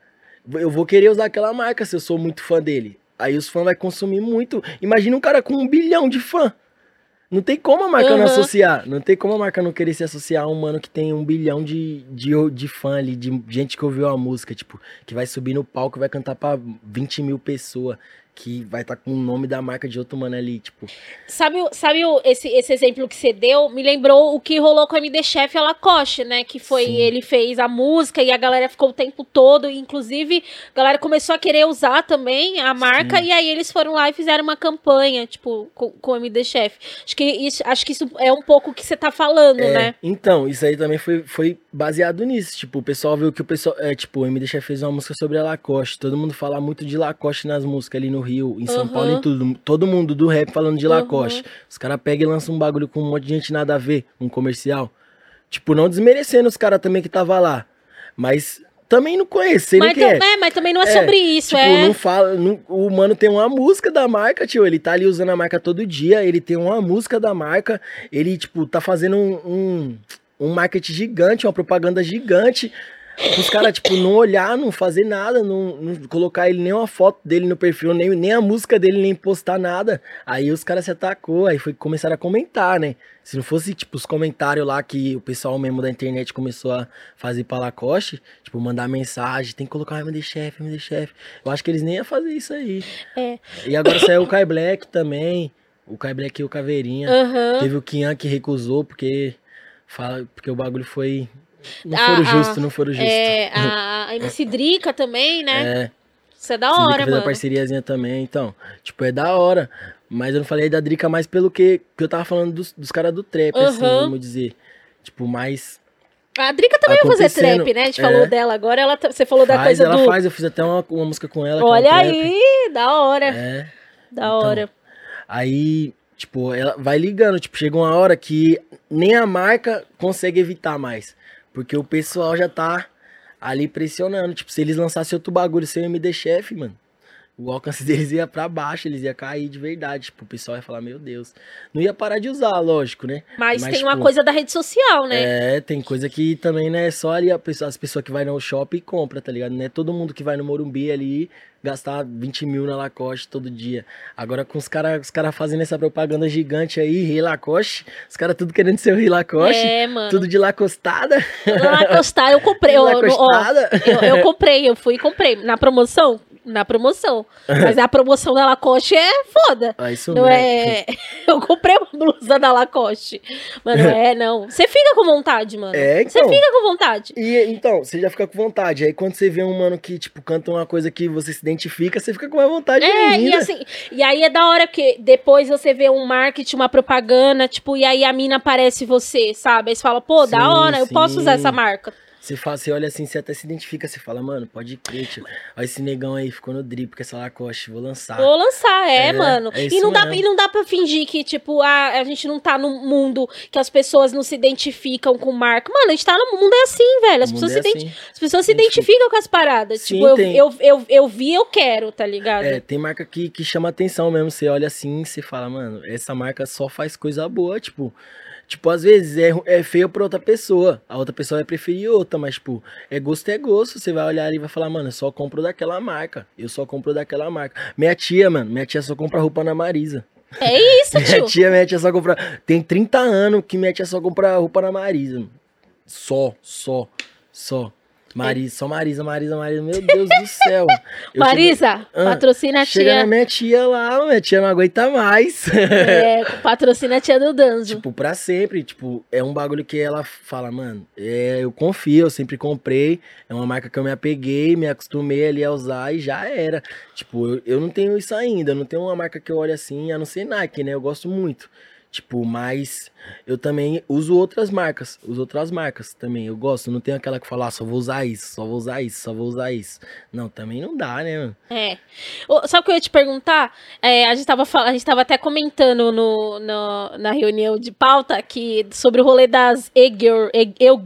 eu vou querer usar aquela marca se eu sou muito fã dele. Aí os fãs vão consumir muito. Imagina um cara com um bilhão de fã. Não tem como a marca uhum. não associar. Não tem como a marca não querer se associar a um mano que tem um bilhão de, de, de fã ali, de gente que ouviu a música, tipo, que vai subir no palco e vai cantar pra 20 mil pessoas que vai estar tá com o nome da marca de outro mano ali, tipo. Sabe, sabe esse, esse exemplo que você deu? Me lembrou o que rolou com o MD Chef e a Lacoste, né? Que foi, Sim. ele fez a música e a galera ficou o tempo todo, inclusive a galera começou a querer usar também a marca Sim. e aí eles foram lá e fizeram uma campanha, tipo, com, com o MD Chef. Acho que isso, acho que isso é um pouco o que você tá falando, é, né? Então, isso aí também foi, foi baseado nisso, tipo, o pessoal viu que o pessoal, é, tipo, o MD Chef fez uma música sobre a Lacoste, todo mundo fala muito de Lacoste nas músicas ali no Rio, em São uhum. Paulo e tudo. Todo mundo do rap falando de Lacoste. Uhum. Os caras pegam e lançam um bagulho com um monte de gente nada a ver, um comercial. Tipo, não desmerecendo os caras também que tava lá. Mas também não conhecer mas, que é. é. Mas também não é, é sobre isso, tipo, é. Não fala, não, o mano tem uma música da marca, tio. Ele tá ali usando a marca todo dia. Ele tem uma música da marca. Ele, tipo, tá fazendo um, um, um marketing gigante, uma propaganda gigante. Os caras, tipo, não olhar, não fazer nada, não, não, colocar ele nem uma foto dele no perfil, nem, nem a música dele, nem postar nada. Aí os caras se atacou, aí foi começaram a comentar, né? Se não fosse, tipo, os comentários lá que o pessoal mesmo da internet começou a fazer pra Lacoste, tipo, mandar mensagem, tem que colocar o MD Chef, MD Chef. Eu acho que eles nem iam fazer isso aí. É. E agora saiu o Kai Black também. O Kai Black e o Caveirinha. Uhum. Teve o Kian que recusou, porque, fala, porque o bagulho foi não foram justo, não foram justo. É, a, a MC Drica também, né? É. Isso é da hora, fez mano. a parceriazinha também, então. Tipo, é da hora. Mas eu não falei da Drica mais pelo que, que eu tava falando dos, dos caras do trap, uhum. assim, vamos dizer. Tipo, mais. A Drica também vai fazer trap, né? A gente é. falou dela agora, ela, você falou faz, da coisa ela do... Ela faz, eu fiz até uma, uma música com ela. Olha é um aí, da hora. É. Da então, hora. Aí, tipo, ela vai ligando. Tipo, chega uma hora que nem a marca consegue evitar mais. Porque o pessoal já tá ali pressionando. Tipo, se eles lançassem outro bagulho sem o MD Chef, mano, o alcance deles ia para baixo, eles ia cair de verdade. Tipo, o pessoal ia falar, meu Deus. Não ia parar de usar, lógico, né? Mas, Mas tem tipo, uma coisa da rede social, né? É, tem coisa que também, né, só ali a pessoa, as pessoas que vai no shopping e compra, tá ligado? Não é todo mundo que vai no Morumbi ali gastar 20 mil na Lacoste todo dia. Agora com os caras os cara fazendo essa propaganda gigante aí, Rei Lacoste, os caras tudo querendo ser o Rei Lacoste. É, mano. Tudo de lacostada. Lacostada, eu comprei. Ó, ó, eu, eu comprei, eu fui e comprei. Na promoção, na promoção. Mas a promoção da Lacoste é foda. Ah, isso não é. Eu comprei uma blusa da Lacoste. Mano, é, não. Você fica com vontade, mano. É, então. Você fica com vontade. E então, você já fica com vontade. Aí quando você vê um mano que, tipo, canta uma coisa que você se identifica, você fica com mais vontade é, ainda. E assim, e aí é da hora que depois você vê um marketing, uma propaganda, tipo, e aí a mina aparece você, sabe? Aí você fala, pô, sim, da hora, sim. eu posso usar essa marca. Você, fala, você olha assim, você até se identifica, você fala, mano, pode crer, tio. Olha esse negão aí, ficou no drip com essa Lacoste, vou lançar. Vou lançar, é, é mano. É e, não dá, e não dá pra fingir que, tipo, a, a gente não tá num mundo que as pessoas não se identificam com marca. Mano, a gente tá no mundo é assim, velho. As pessoas, é se, assim. as pessoas se identificam com as paradas. Sim, tipo, eu, eu, eu, eu, vi, eu quero, tá ligado? É, tem marca que, que chama atenção mesmo. Você olha assim, você fala, mano, essa marca só faz coisa boa, tipo. Tipo, às vezes é, é feio pra outra pessoa. A outra pessoa vai preferir outra, mas, tipo, é gosto é gosto. Você vai olhar ali e vai falar, mano, eu só compro daquela marca. Eu só compro daquela marca. Minha tia, mano, minha tia só compra roupa na Marisa. É isso, tio. minha tia, minha tia só compra. Tem 30 anos que minha tia só compra roupa na Marisa. Só, só, só. Marisa, só Marisa, Marisa, Marisa, meu Deus do céu. Eu Marisa, chego- Ah, patrocina a Chega na tia. minha tia lá, minha tia não aguenta mais. É, patrocina a tia do Danzo. Tipo, pra sempre. Tipo, é um bagulho que ela fala, mano, é, eu confio, eu sempre comprei. É uma marca que eu me apeguei, me acostumei ali a usar e já era. Tipo, eu, eu não tenho isso ainda. Eu não tenho uma marca que eu olho assim, a não ser Nike, né? Eu gosto muito. Tipo, mas eu também uso outras marcas. Uso outras marcas também. Eu gosto. Não tenho aquela que fala, ah, só vou usar isso, só vou usar isso, só vou usar isso. Não, também não dá, né, mano? É. Ô, Sabe o que eu ia te perguntar? É, a, gente tava, fal- a gente tava até comentando no, no- na reunião de pauta que, sobre o rolê das e-girl. E-girl.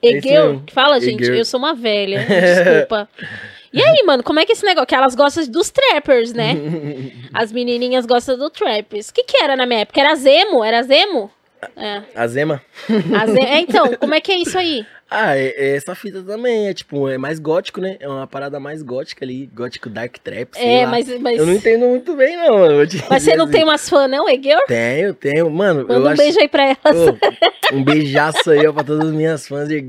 E-girl, que Fala, gente. Eu sou uma velha. Desculpa. E aí, mano, como é que é esse negócio? Que elas gostam dos trappers, né? As menininhas gostam do trappers. O que que era na minha época? Era Zemo? Era Zemo? É. A Zema. A Ze- é, então, como é que é isso aí? Ah, é, é essa fita também. É tipo, é mais gótico, né? É uma parada mais gótica ali. Gótico Dark Trap, sei É, lá. mas, mas, Eu não entendo muito bem, não, mano. mas você não assim. tem umas fãs, não, e-girl? Tenho, tenho. Mano, eu Manda um acho. beijo aí pra elas. Ô, um beijaço aí, ó, pra todas as minhas fãs de.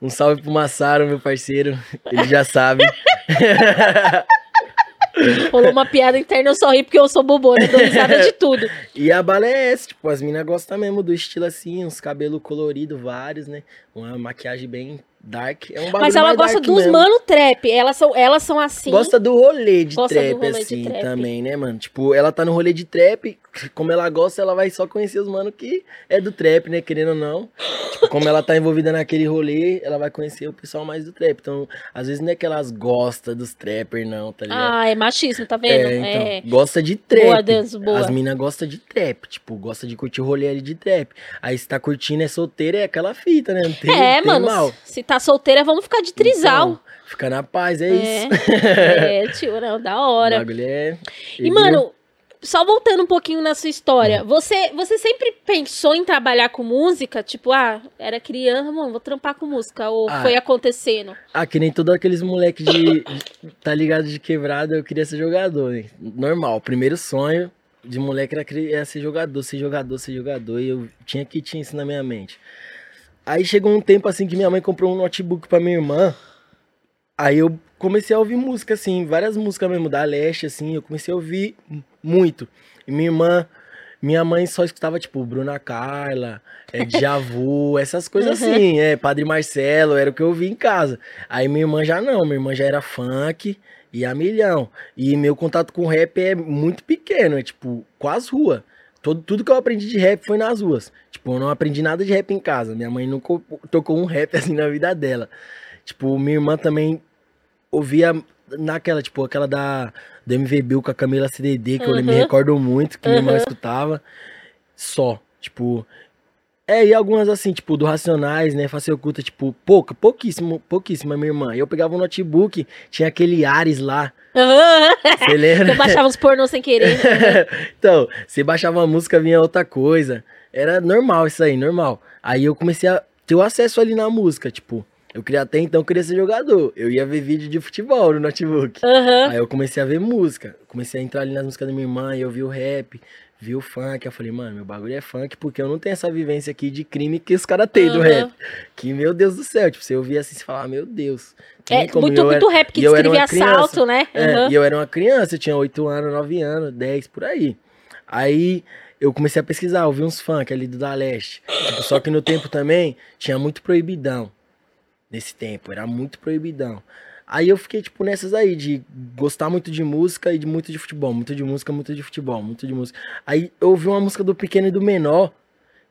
Um salve pro Massaro, meu parceiro. Ele já sabe. Rolou uma piada interna, eu só ri porque eu sou bobona, dou risada de tudo. E a bala é essa, tipo, as minas gostam mesmo do estilo assim, uns cabelos coloridos, vários, né? Uma maquiagem bem dark. É um bagulho Mas ela gosta dos mesmo. mano trap. Elas são, elas são assim. Gosta do rolê de Gosta trap, rolê de assim, trap. também, né, mano? Tipo, ela tá no rolê de trap, como ela gosta, ela vai só conhecer os mano que é do trap, né, querendo ou não. Tipo, como ela tá envolvida naquele rolê, ela vai conhecer o pessoal mais do trap. Então, às vezes não é que elas gostam dos trappers, não, tá ligado? Ah, é machismo, tá vendo? É, então, É. gosta de trap. Boa, Danzo, boa. As minas gostam de trap, tipo, gosta de curtir o rolê ali de trap. Aí se tá curtindo, é solteira, é aquela fita, né? Não tem, É, tem mano, mal. se tá solteira, vamos ficar de trisal. Então, fica na paz, é, É, isso. é, tio, não, da O hora. bagulho é... E, mano, só voltando um pouquinho na sua história, você, você sempre pensou em trabalhar com música? Tipo, ah, era criança, mano, vou trampar com música. Ou Ah. foi acontecendo? Ah, que nem todos aqueles moleques de, tá ligado de quebrada, eu queria ser jogador, né? Normal, primeiro sonho de moleque era ser jogador, ser jogador, ser jogador, e eu tinha que tinha isso na minha mente. Aí chegou um tempo assim que minha mãe comprou um notebook pra minha irmã, aí eu comecei a ouvir música, assim, várias músicas mesmo, da Leste, assim, eu comecei a ouvir muito. E minha irmã, minha mãe só escutava, tipo, Bruna Carla, é, Djavu, essas coisas Uhum. assim, é, Padre Marcelo, era o que eu ouvia em casa. Aí minha irmã já não, minha irmã já era funk e a milhão. E meu contato com rap é muito pequeno, é tipo, com as ruas. Todo, tudo que eu aprendi de rap foi nas ruas. Tipo, eu não aprendi nada de rap em casa. Minha mãe nunca tocou um rap assim na vida dela. Tipo, minha irmã também ouvia naquela, tipo, aquela da do MV Bill com a Camila CDD, que eu me Uhum. recordo muito, que minha irmã Uhum. escutava. Só, tipo. É, e algumas assim, tipo, do Racionais, né? Face oculta, tipo, pouca, pouquíssimo, pouquíssima, minha irmã. Eu pegava um notebook, tinha aquele Ares lá. Você lembra? eu baixava uns pornô sem querer. então, você baixava uma música, vinha outra coisa. Era normal isso aí, normal. Aí eu comecei a ter o acesso ali na música, tipo, eu queria até então queria ser jogador. Eu ia ver vídeo de futebol no notebook. Aham. Aí eu comecei a ver música. Comecei a entrar ali nas músicas da minha irmã, e eu vi o rap, vi o funk. Eu falei, mano, meu bagulho é funk, porque eu não tenho essa vivência aqui de crime que os caras têm do Aham. rap. Que, meu Deus do céu, tipo, você ouvia assim, você falava, meu Deus. É muito, eu era- muito rap que descrevia assalto, né? é, Aham. e eu era uma criança, eu tinha 8 anos, 9 anos, 10, por aí. Aí eu comecei a pesquisar, ouvi uns funk ali do da Leste. Tipo, só que no tempo também tinha muito proibidão. Nesse tempo, era muito proibidão. Aí eu fiquei, tipo, nessas aí, de gostar muito de música e de muito de futebol. Muito de música, muito de futebol, muito de música. Aí eu ouvi uma música do Pequeno e do Menor,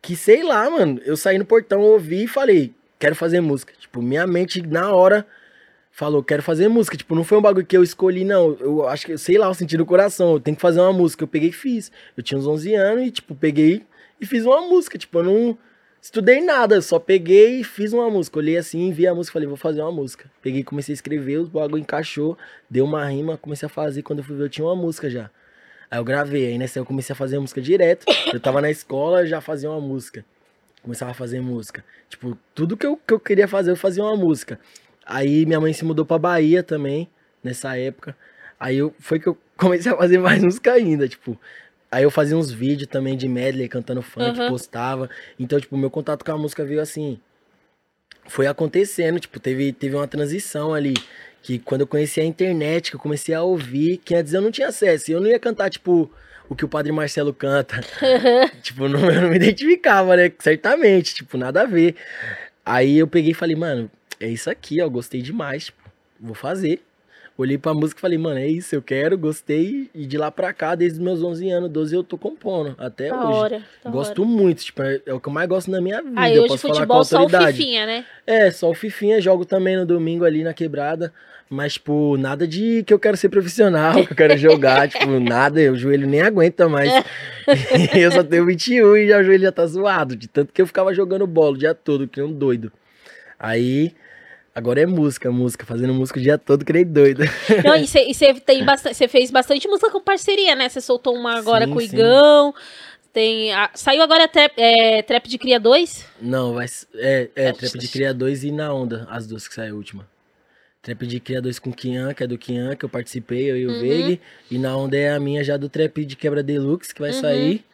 que sei lá, mano. Eu saí no portão, ouvi e falei, quero fazer música. Tipo, minha mente na hora falou, quero fazer música. Tipo, não foi um bagulho que eu escolhi, não. Eu acho que, sei lá, eu senti no coração, eu tenho que fazer uma música. Eu peguei e fiz. Eu tinha uns 11 anos e, tipo, peguei e fiz uma música. Tipo, eu não estudei nada, só peguei e fiz uma música. Olhei assim, vi a música, falei, vou fazer uma música. Peguei, comecei a escrever, os bagulho encaixou, deu uma rima, comecei a fazer. Quando eu fui ver, eu tinha uma música já. Aí eu gravei, aí nessa eu comecei a fazer música direto. Eu tava na escola, já fazia uma música. Começava a fazer música. Tipo, tudo que eu, que eu queria fazer, eu fazia uma música. Aí minha mãe se mudou pra Bahia também, nessa época. Aí eu, foi que eu comecei a fazer mais música ainda, tipo. Aí eu fazia uns vídeos também de medley cantando funk, Aham. postava. Então, tipo, meu contato com a música veio assim. Foi acontecendo, tipo, teve, teve uma transição ali. Que quando eu conheci a internet, que eu comecei a ouvir, que antes eu não tinha acesso. E eu não ia cantar, tipo, o que o Padre Marcelo canta. tipo, não, eu não me identificava, né? Certamente, tipo, nada a ver. Aí eu peguei e falei, mano, é isso aqui, ó, gostei demais, tipo, vou fazer. Olhei pra música e falei, mano, é isso, eu quero, gostei. E de lá pra cá, desde os meus 11 anos, 12, eu tô compondo, até Da hoje. hora. Gosto hora. muito, tipo, é, é o que eu mais gosto na minha vida. Aí eu hoje posso falar com futebol só o autoridade. Fifinha, né? É, só o Fifinha, jogo também no domingo ali na quebrada. Mas, tipo, nada de que eu quero ser profissional, que eu quero jogar, tipo, nada, o joelho nem aguenta mais. eu só tenho 21 e já, o joelho já tá zoado, de tanto que eu ficava jogando bola o dia todo, que um doido. Aí, agora é música, música, fazendo música o dia todo, nem doido. Não, e você tem bastante, você fez bastante música com parceria, né? Você soltou uma agora Sim, com o sim. Igão. Tem, a- saiu agora trap, é, Trap de Cria 2? Não, vai, é, é, É, Trap de Cria 2 e Na Onda, as duas que saiu a última. Trap de Cria 2 com Kian, que é do Kian, que eu participei, eu e o Uhum. Veig. E Na Onda é a minha já do Trap de Quebra Deluxe, que vai Uhum. sair.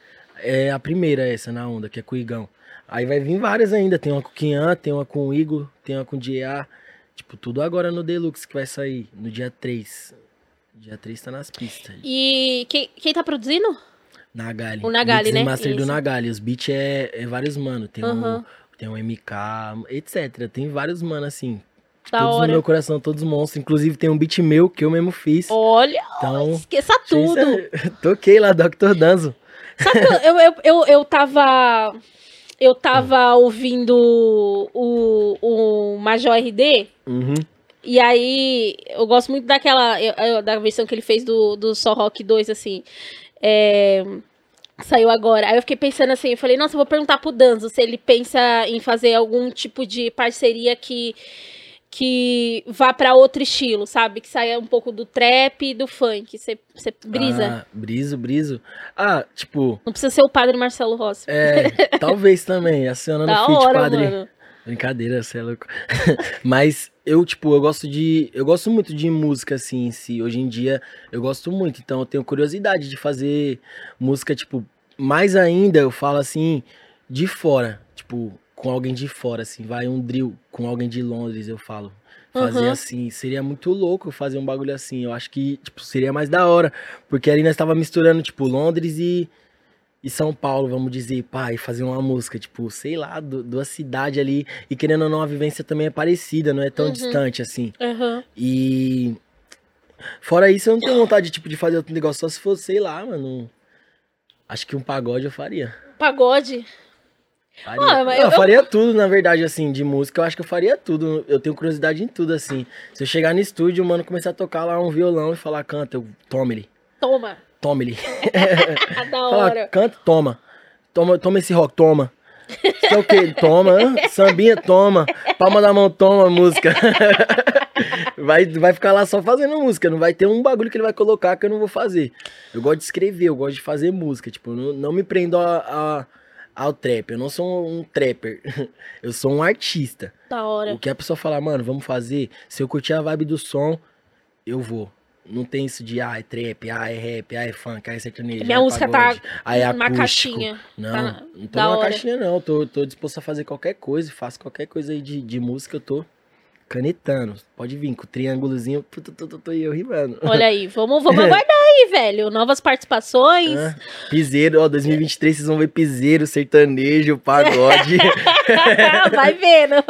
É a primeira essa, Na Onda, que é com o Igão. Aí vai vir várias ainda, tem uma com o Kian, tem uma com o Igor, tem uma com o DA. Tipo, tudo agora no Deluxe que vai sair, no dia 3. Dia 3 tá nas pistas. E quem, quem tá produzindo? Nagali. O Nagali, né? Master do Isso. Nagali. Os beats é, é vários mano. Tem Aham. um tem um MK, etc. Tem vários mano assim. Da todos hora. no meu coração, todos monstros. Inclusive tem um beat meu que eu mesmo fiz. Olha, Então, esqueça tudo. toquei lá, Dr. Danzo. Sabe eu, eu, eu, eu tava. Eu tava ouvindo o, o Major RD. Uhum. E aí, eu gosto muito daquela. da versão que ele fez do, do Só Rock 2, assim. É, saiu agora. Aí eu fiquei pensando assim, eu falei, nossa, eu vou perguntar pro Danzo se ele pensa em fazer algum tipo de parceria que. Que vá pra outro estilo, sabe? Que saia um pouco do trap e do funk. Você você brisa. Ah, briso, briso. Ah, tipo, Não precisa ser o padre Marcelo Rossi. é, talvez também. Acionando da o feat, hora, padre. mano. Brincadeira, você é louco. Mas eu, tipo, eu gosto de. Eu gosto muito de música, assim, em si. Hoje em dia, eu gosto muito. Então, eu tenho curiosidade de fazer música, tipo, mais ainda, eu falo assim, de fora. Tipo, com alguém de fora, assim. Vai um drill com alguém de Londres, eu falo. Fazer Uhum. assim, seria muito louco fazer um bagulho assim. Eu acho que, tipo, seria mais da hora. Porque ali nós tava misturando, tipo, Londres e e São Paulo, vamos dizer, pai, fazer uma música, tipo, sei lá, do, da cidade ali. E querendo ou não, a vivência também é parecida, não é tão Uhum. distante assim. Aham. E. Fora isso, eu não tenho vontade, tipo, de fazer outro negócio, só se fosse, sei lá, mano. Acho que um pagode eu faria. Pagode. Faria, Ah, Não, eu- eu faria tudo, na verdade, assim, de música. Eu acho que eu faria tudo. Eu tenho curiosidade em tudo, assim. Se eu chegar no estúdio, mano, começar a tocar lá um violão e falar, canta, eu tome ele. Toma. Tome ele. da Fala, hora. canta, toma. Toma, toma esse rock, toma. Isso é o quê? Toma. Sambinha, toma. Palma da mão, toma, música. Vai, vai ficar lá só fazendo música. Não vai ter um bagulho que ele vai colocar que eu não vou fazer. Eu gosto de escrever, eu gosto de fazer música. Tipo, não, não me prendo a, a- ao trap. Eu não sou um trapper. Eu sou um artista. Da hora. O que a pessoa falar, mano, vamos fazer. Se eu curtir a vibe do som, eu vou. Não tem isso de, ah, é trap, ah, é rap, ah, é funk, ah, é sertanejo. Minha é música pagode, tá ah, é numa caixinha. Não, Tá na- não tô da numa hora. caixinha, não. Tô, tô disposto a fazer qualquer coisa, faço qualquer coisa aí de, de música, eu tô canetando. Pode vir com o triângulozinho, tu, tu, tu, tu, e eu rimando. Olha aí, vamos, vamos aguardar aí, velho. Novas participações. Ah, piseiro, ó, 2023 vocês vão ver piseiro, sertanejo, pagode. Vai vendo.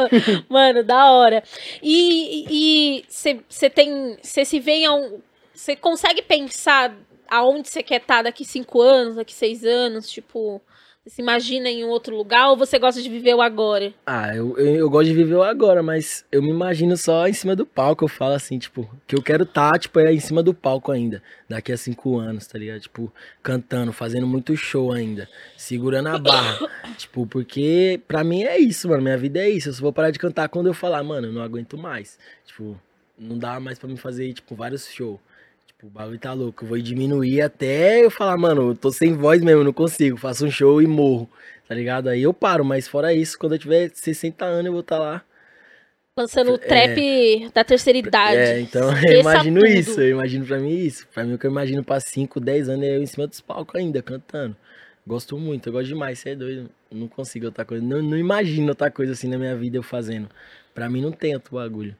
Mano, da hora. E você tem. Você se vê a um. Você consegue pensar aonde você quer estar daqui cinco anos, daqui seis anos? Tipo, se imagina em um outro lugar ou você gosta de viver o agora? Ah, eu, eu, eu gosto de viver o agora, mas eu me imagino só em cima do palco. Eu falo assim, tipo, que eu quero tá, tipo, é em cima do palco ainda. Daqui a cinco anos, tá ligado? Tipo, cantando, fazendo muito show ainda. Segurando a barra. tipo, porque pra mim é isso, mano. Minha vida é isso. Eu só vou parar de cantar quando eu falar, mano, eu não aguento mais. Tipo, não dá mais pra me fazer, tipo, vários shows. O bagulho tá louco. Eu vou diminuir até eu falar, mano, eu tô sem voz mesmo, não consigo. Faço um show e morro, tá ligado? Aí eu paro, mas fora isso, quando eu tiver 60 anos, eu vou estar lá Lançando o trap é, da terceira idade. É, então eu imagino tudo. isso, eu imagino pra mim isso. Pra mim o que eu imagino pra 5, 10 anos é eu em cima dos palcos ainda, cantando. Gosto muito, eu gosto demais, você é doido. Não consigo outra coisa. Não, não imagino outra coisa assim na minha vida eu fazendo. Pra mim não tem outro bagulho.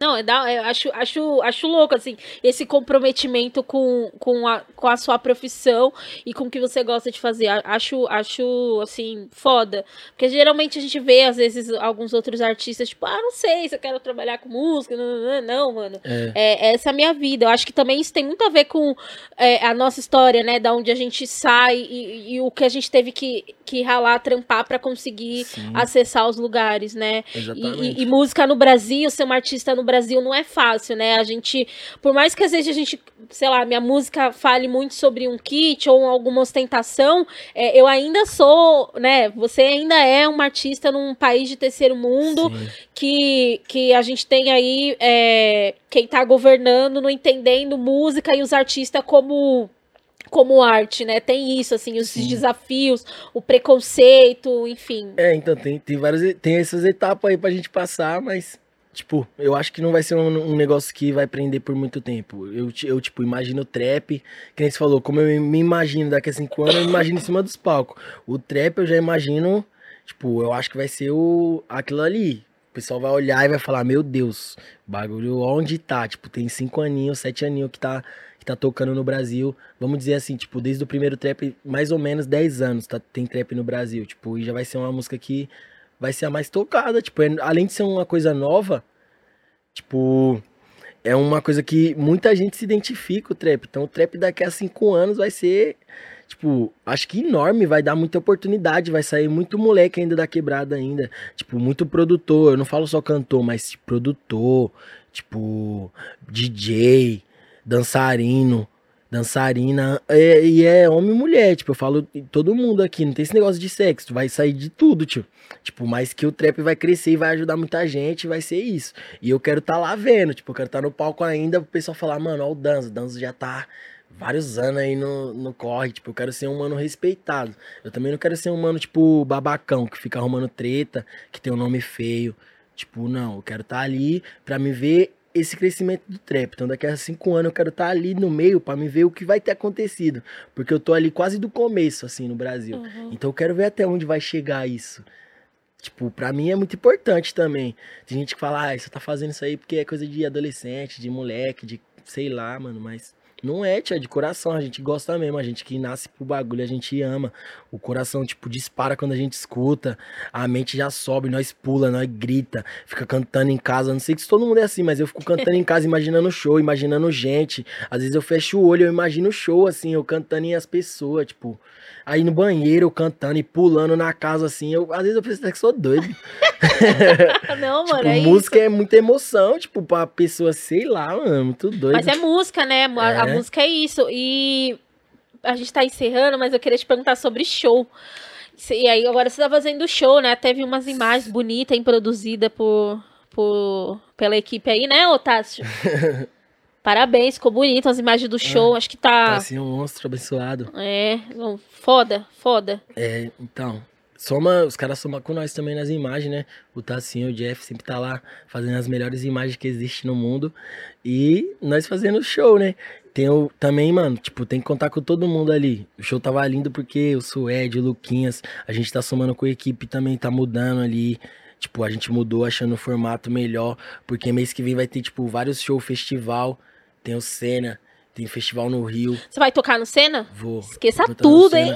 Não, é da, é, acho, acho, acho louco, assim, esse comprometimento com, com, a, com a sua profissão e com o que você gosta de fazer. Acho, acho, assim, foda. Porque geralmente a gente vê, às vezes, alguns outros artistas, tipo, ah, não sei se eu quero trabalhar com música. Não, não, não mano. É. é. essa é a minha vida. Eu acho que também isso tem muito a ver com é, a nossa história, né? Da onde a gente sai e, e, o que a gente teve que, que ralar, trampar para conseguir Sim. acessar os lugares, né? Exatamente. E, e, e música no Brasil, ser uma artista no Brasil não é fácil, né? A gente, por mais que às vezes a gente, sei lá, minha música fale muito sobre um kit ou alguma ostentação, é, eu ainda sou, né? Você ainda é uma artista num país de terceiro mundo que, que a gente tem aí é, quem tá governando, não entendendo música e os artistas como como arte, né? Tem isso, assim, os Sim. desafios, o preconceito, enfim. É, então tem, tem várias tem essas etapas aí pra gente passar, mas Tipo, eu acho que não vai ser um, um, negócio que vai prender por muito tempo. Eu, eu, tipo, imagino trap, que nem você falou, como eu me imagino daqui a cinco anos, eu imagino em cima dos palcos. O trap eu já imagino, tipo, eu acho que vai ser o aquilo ali. O pessoal vai olhar e vai falar, meu Deus, bagulho onde tá? Tipo, tem cinco aninhos, sete aninhos que tá, que tá tocando no Brasil. Vamos dizer assim, tipo, desde o primeiro trap, mais ou menos dez anos tá, tem trap no Brasil. Tipo, e já vai ser uma música que vai ser a mais tocada. Tipo, é, além de ser uma coisa nova, tipo, é uma coisa que muita gente se identifica o trap. Então o trap daqui a cinco anos vai ser, tipo, acho que enorme, vai dar muita oportunidade, vai sair muito moleque ainda da quebrada ainda. Tipo, muito produtor, eu não falo só cantor, mas produtor, tipo, DJ, dançarino dançarina, é, e é homem e mulher, tipo, eu falo todo mundo aqui, não tem esse negócio de sexo, vai sair de tudo, tio. Tipo, mas que o trap vai crescer e vai ajudar muita gente, vai ser isso. E eu quero estar tá lá vendo, tipo, eu quero estar tá no palco ainda, o pessoal falar, mano, ó o Danzo, o Danzo já tá vários anos aí no, no corre, tipo, eu quero ser um mano respeitado. Eu também não quero ser um mano, tipo, babacão, que fica arrumando treta, que tem um nome feio. Tipo, não, eu quero estar tá ali pra me ver esse crescimento do trap. Então, daqui a cinco anos eu quero estar ali no meio para me ver o que vai ter acontecido. Porque eu tô ali quase do começo, assim, no Brasil. Uhum. Então, eu quero ver até onde vai chegar isso. Tipo, pra mim é muito importante também. Tem gente que fala, ah, você tá fazendo isso aí porque é coisa de adolescente, de moleque, de sei lá, mano, mas não é, tia, de coração. A gente gosta mesmo. A gente que nasce pro bagulho, a gente ama. O coração, tipo, dispara quando a gente escuta. A mente já sobe, nós pula, nós grita. Fica cantando em casa. Não sei se todo mundo é assim, mas eu fico cantando em casa, imaginando show, imaginando gente. Às vezes eu fecho o olho, eu imagino o show, assim, eu cantando em as pessoas, tipo. Aí no banheiro, eu cantando e pulando na casa, assim. Eu, às vezes eu penso que sou doido. não, mano, tipo, é música isso. é muita emoção, tipo, pra pessoa, sei lá, mano, muito doido. Mas é música, né? A, a é. música é isso. E a gente tá encerrando, mas eu queria te perguntar sobre show. E aí, agora você tá fazendo show, né? Teve umas imagens bonitas produzidas por, por, pela equipe aí, né, Otácio? Parabéns, ficou bonito as imagens do show. Ah, acho que tá. Tá assim, um monstro abençoado. É, foda, foda. É, então. Soma, os caras somam com nós também nas imagens, né? O Tassinho, o Jeff sempre tá lá fazendo as melhores imagens que existem no mundo. E nós fazendo show, né? Tem o, também, mano, tipo, tem que contar com todo mundo ali. O show tava lindo porque o Suede, o Luquinhas, a gente tá somando com a equipe também, tá mudando ali. Tipo, a gente mudou achando o formato melhor, porque mês que vem vai ter, tipo, vários shows festival tem o Senna, tem festival no Rio. Você vai tocar no Senna? Vou. Esqueça vou tudo, hein?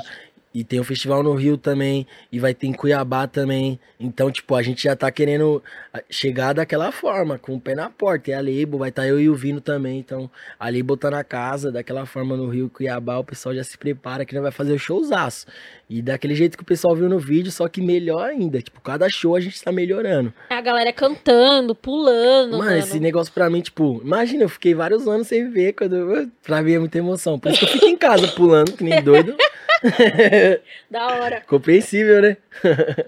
E tem o festival no Rio também. E vai ter em Cuiabá também. Então, tipo, a gente já tá querendo chegar daquela forma, com o pé na porta. E a Label, vai estar tá eu e o Vino também. Então, a Label tá na casa, daquela forma no Rio, Cuiabá. O pessoal já se prepara que nós vai fazer o showzaço. E daquele jeito que o pessoal viu no vídeo, só que melhor ainda. Tipo, cada show a gente tá melhorando. A galera cantando, pulando. Mano, mano. esse negócio pra mim, tipo, imagina, eu fiquei vários anos sem ver. Quando eu, pra mim é muita emoção. Por isso que eu fico em casa pulando, que nem doido. da hora. Compreensível, né?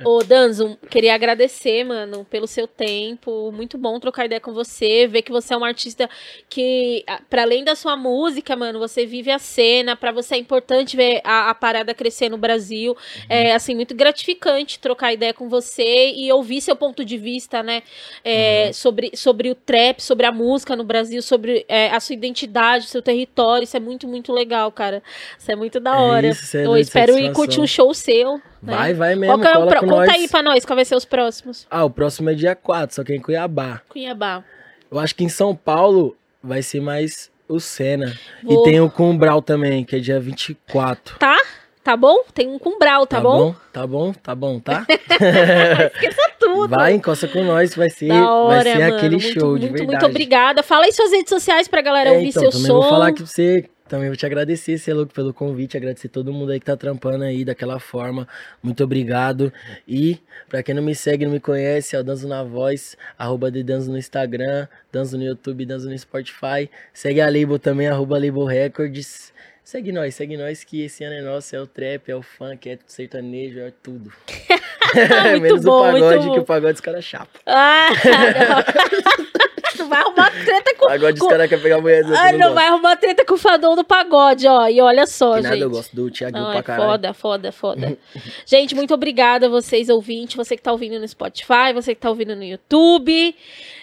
Ô, Danzo, queria agradecer, mano, pelo seu tempo. Muito bom trocar ideia com você, ver que você é um artista que, para além da sua música, mano, você vive a cena. Para você é importante ver a, a parada crescer no Brasil. Uhum. É, assim, muito gratificante trocar ideia com você e ouvir seu ponto de vista, né? É, uhum. sobre, sobre o trap, sobre a música no Brasil, sobre é, a sua identidade, seu território. Isso é muito, muito legal, cara. Isso é muito da é hora. Isso, é Eu espero ir curtir um show seu. Né? Vai, vai mesmo. Qual é o pro... Conta nós. aí pra nós, qual vai ser os próximos? Ah, o próximo é dia 4, só que é em Cuiabá. Cuiabá. Eu acho que em São Paulo vai ser mais o Senna. Vou... E tem o Cumbral também, que é dia 24. Tá? Tá bom? Tem um Cumbral, tá, tá bom? bom? Tá bom, tá bom, tá? Esqueça tudo. Vai, encosta com nós, vai ser, hora, vai ser mano, aquele muito, show, muito, de verdade. Muito obrigada. Fala aí suas redes sociais pra galera é, ouvir então, seu som. Vou falar que você também vou te agradecer, Celo, pelo convite, agradecer todo mundo aí que tá trampando aí daquela forma. Muito obrigado. E, pra quem não me segue, não me conhece, é o Danzo na Voz, arroba de Danzo no Instagram, Danzo no YouTube, Danzo no Spotify. Segue a Label também, arroba Label Records. Segue nós, segue nós que esse ano é nosso, é o trap, é o funk, é o sertanejo, é tudo. Menos bom, o pagode, que o pagode os caras chapa. Ah, não vai arrumar treta com... Pagode os caras querem pegar a mulher Ah, não, não vai arrumar treta com o fadão do pagode, ó. E olha só, que gente. nada, eu gosto do Thiago pra é caralho. Foda, foda, foda. gente, muito obrigada a vocês, ouvintes. Você que tá ouvindo no Spotify, você que tá ouvindo no YouTube.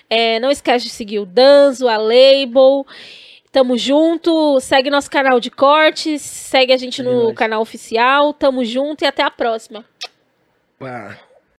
É, não esquece de seguir o Danzo, a Label. Tamo junto. Segue nosso canal de cortes. Segue a gente no canal oficial. Tamo junto e até a próxima. Pá.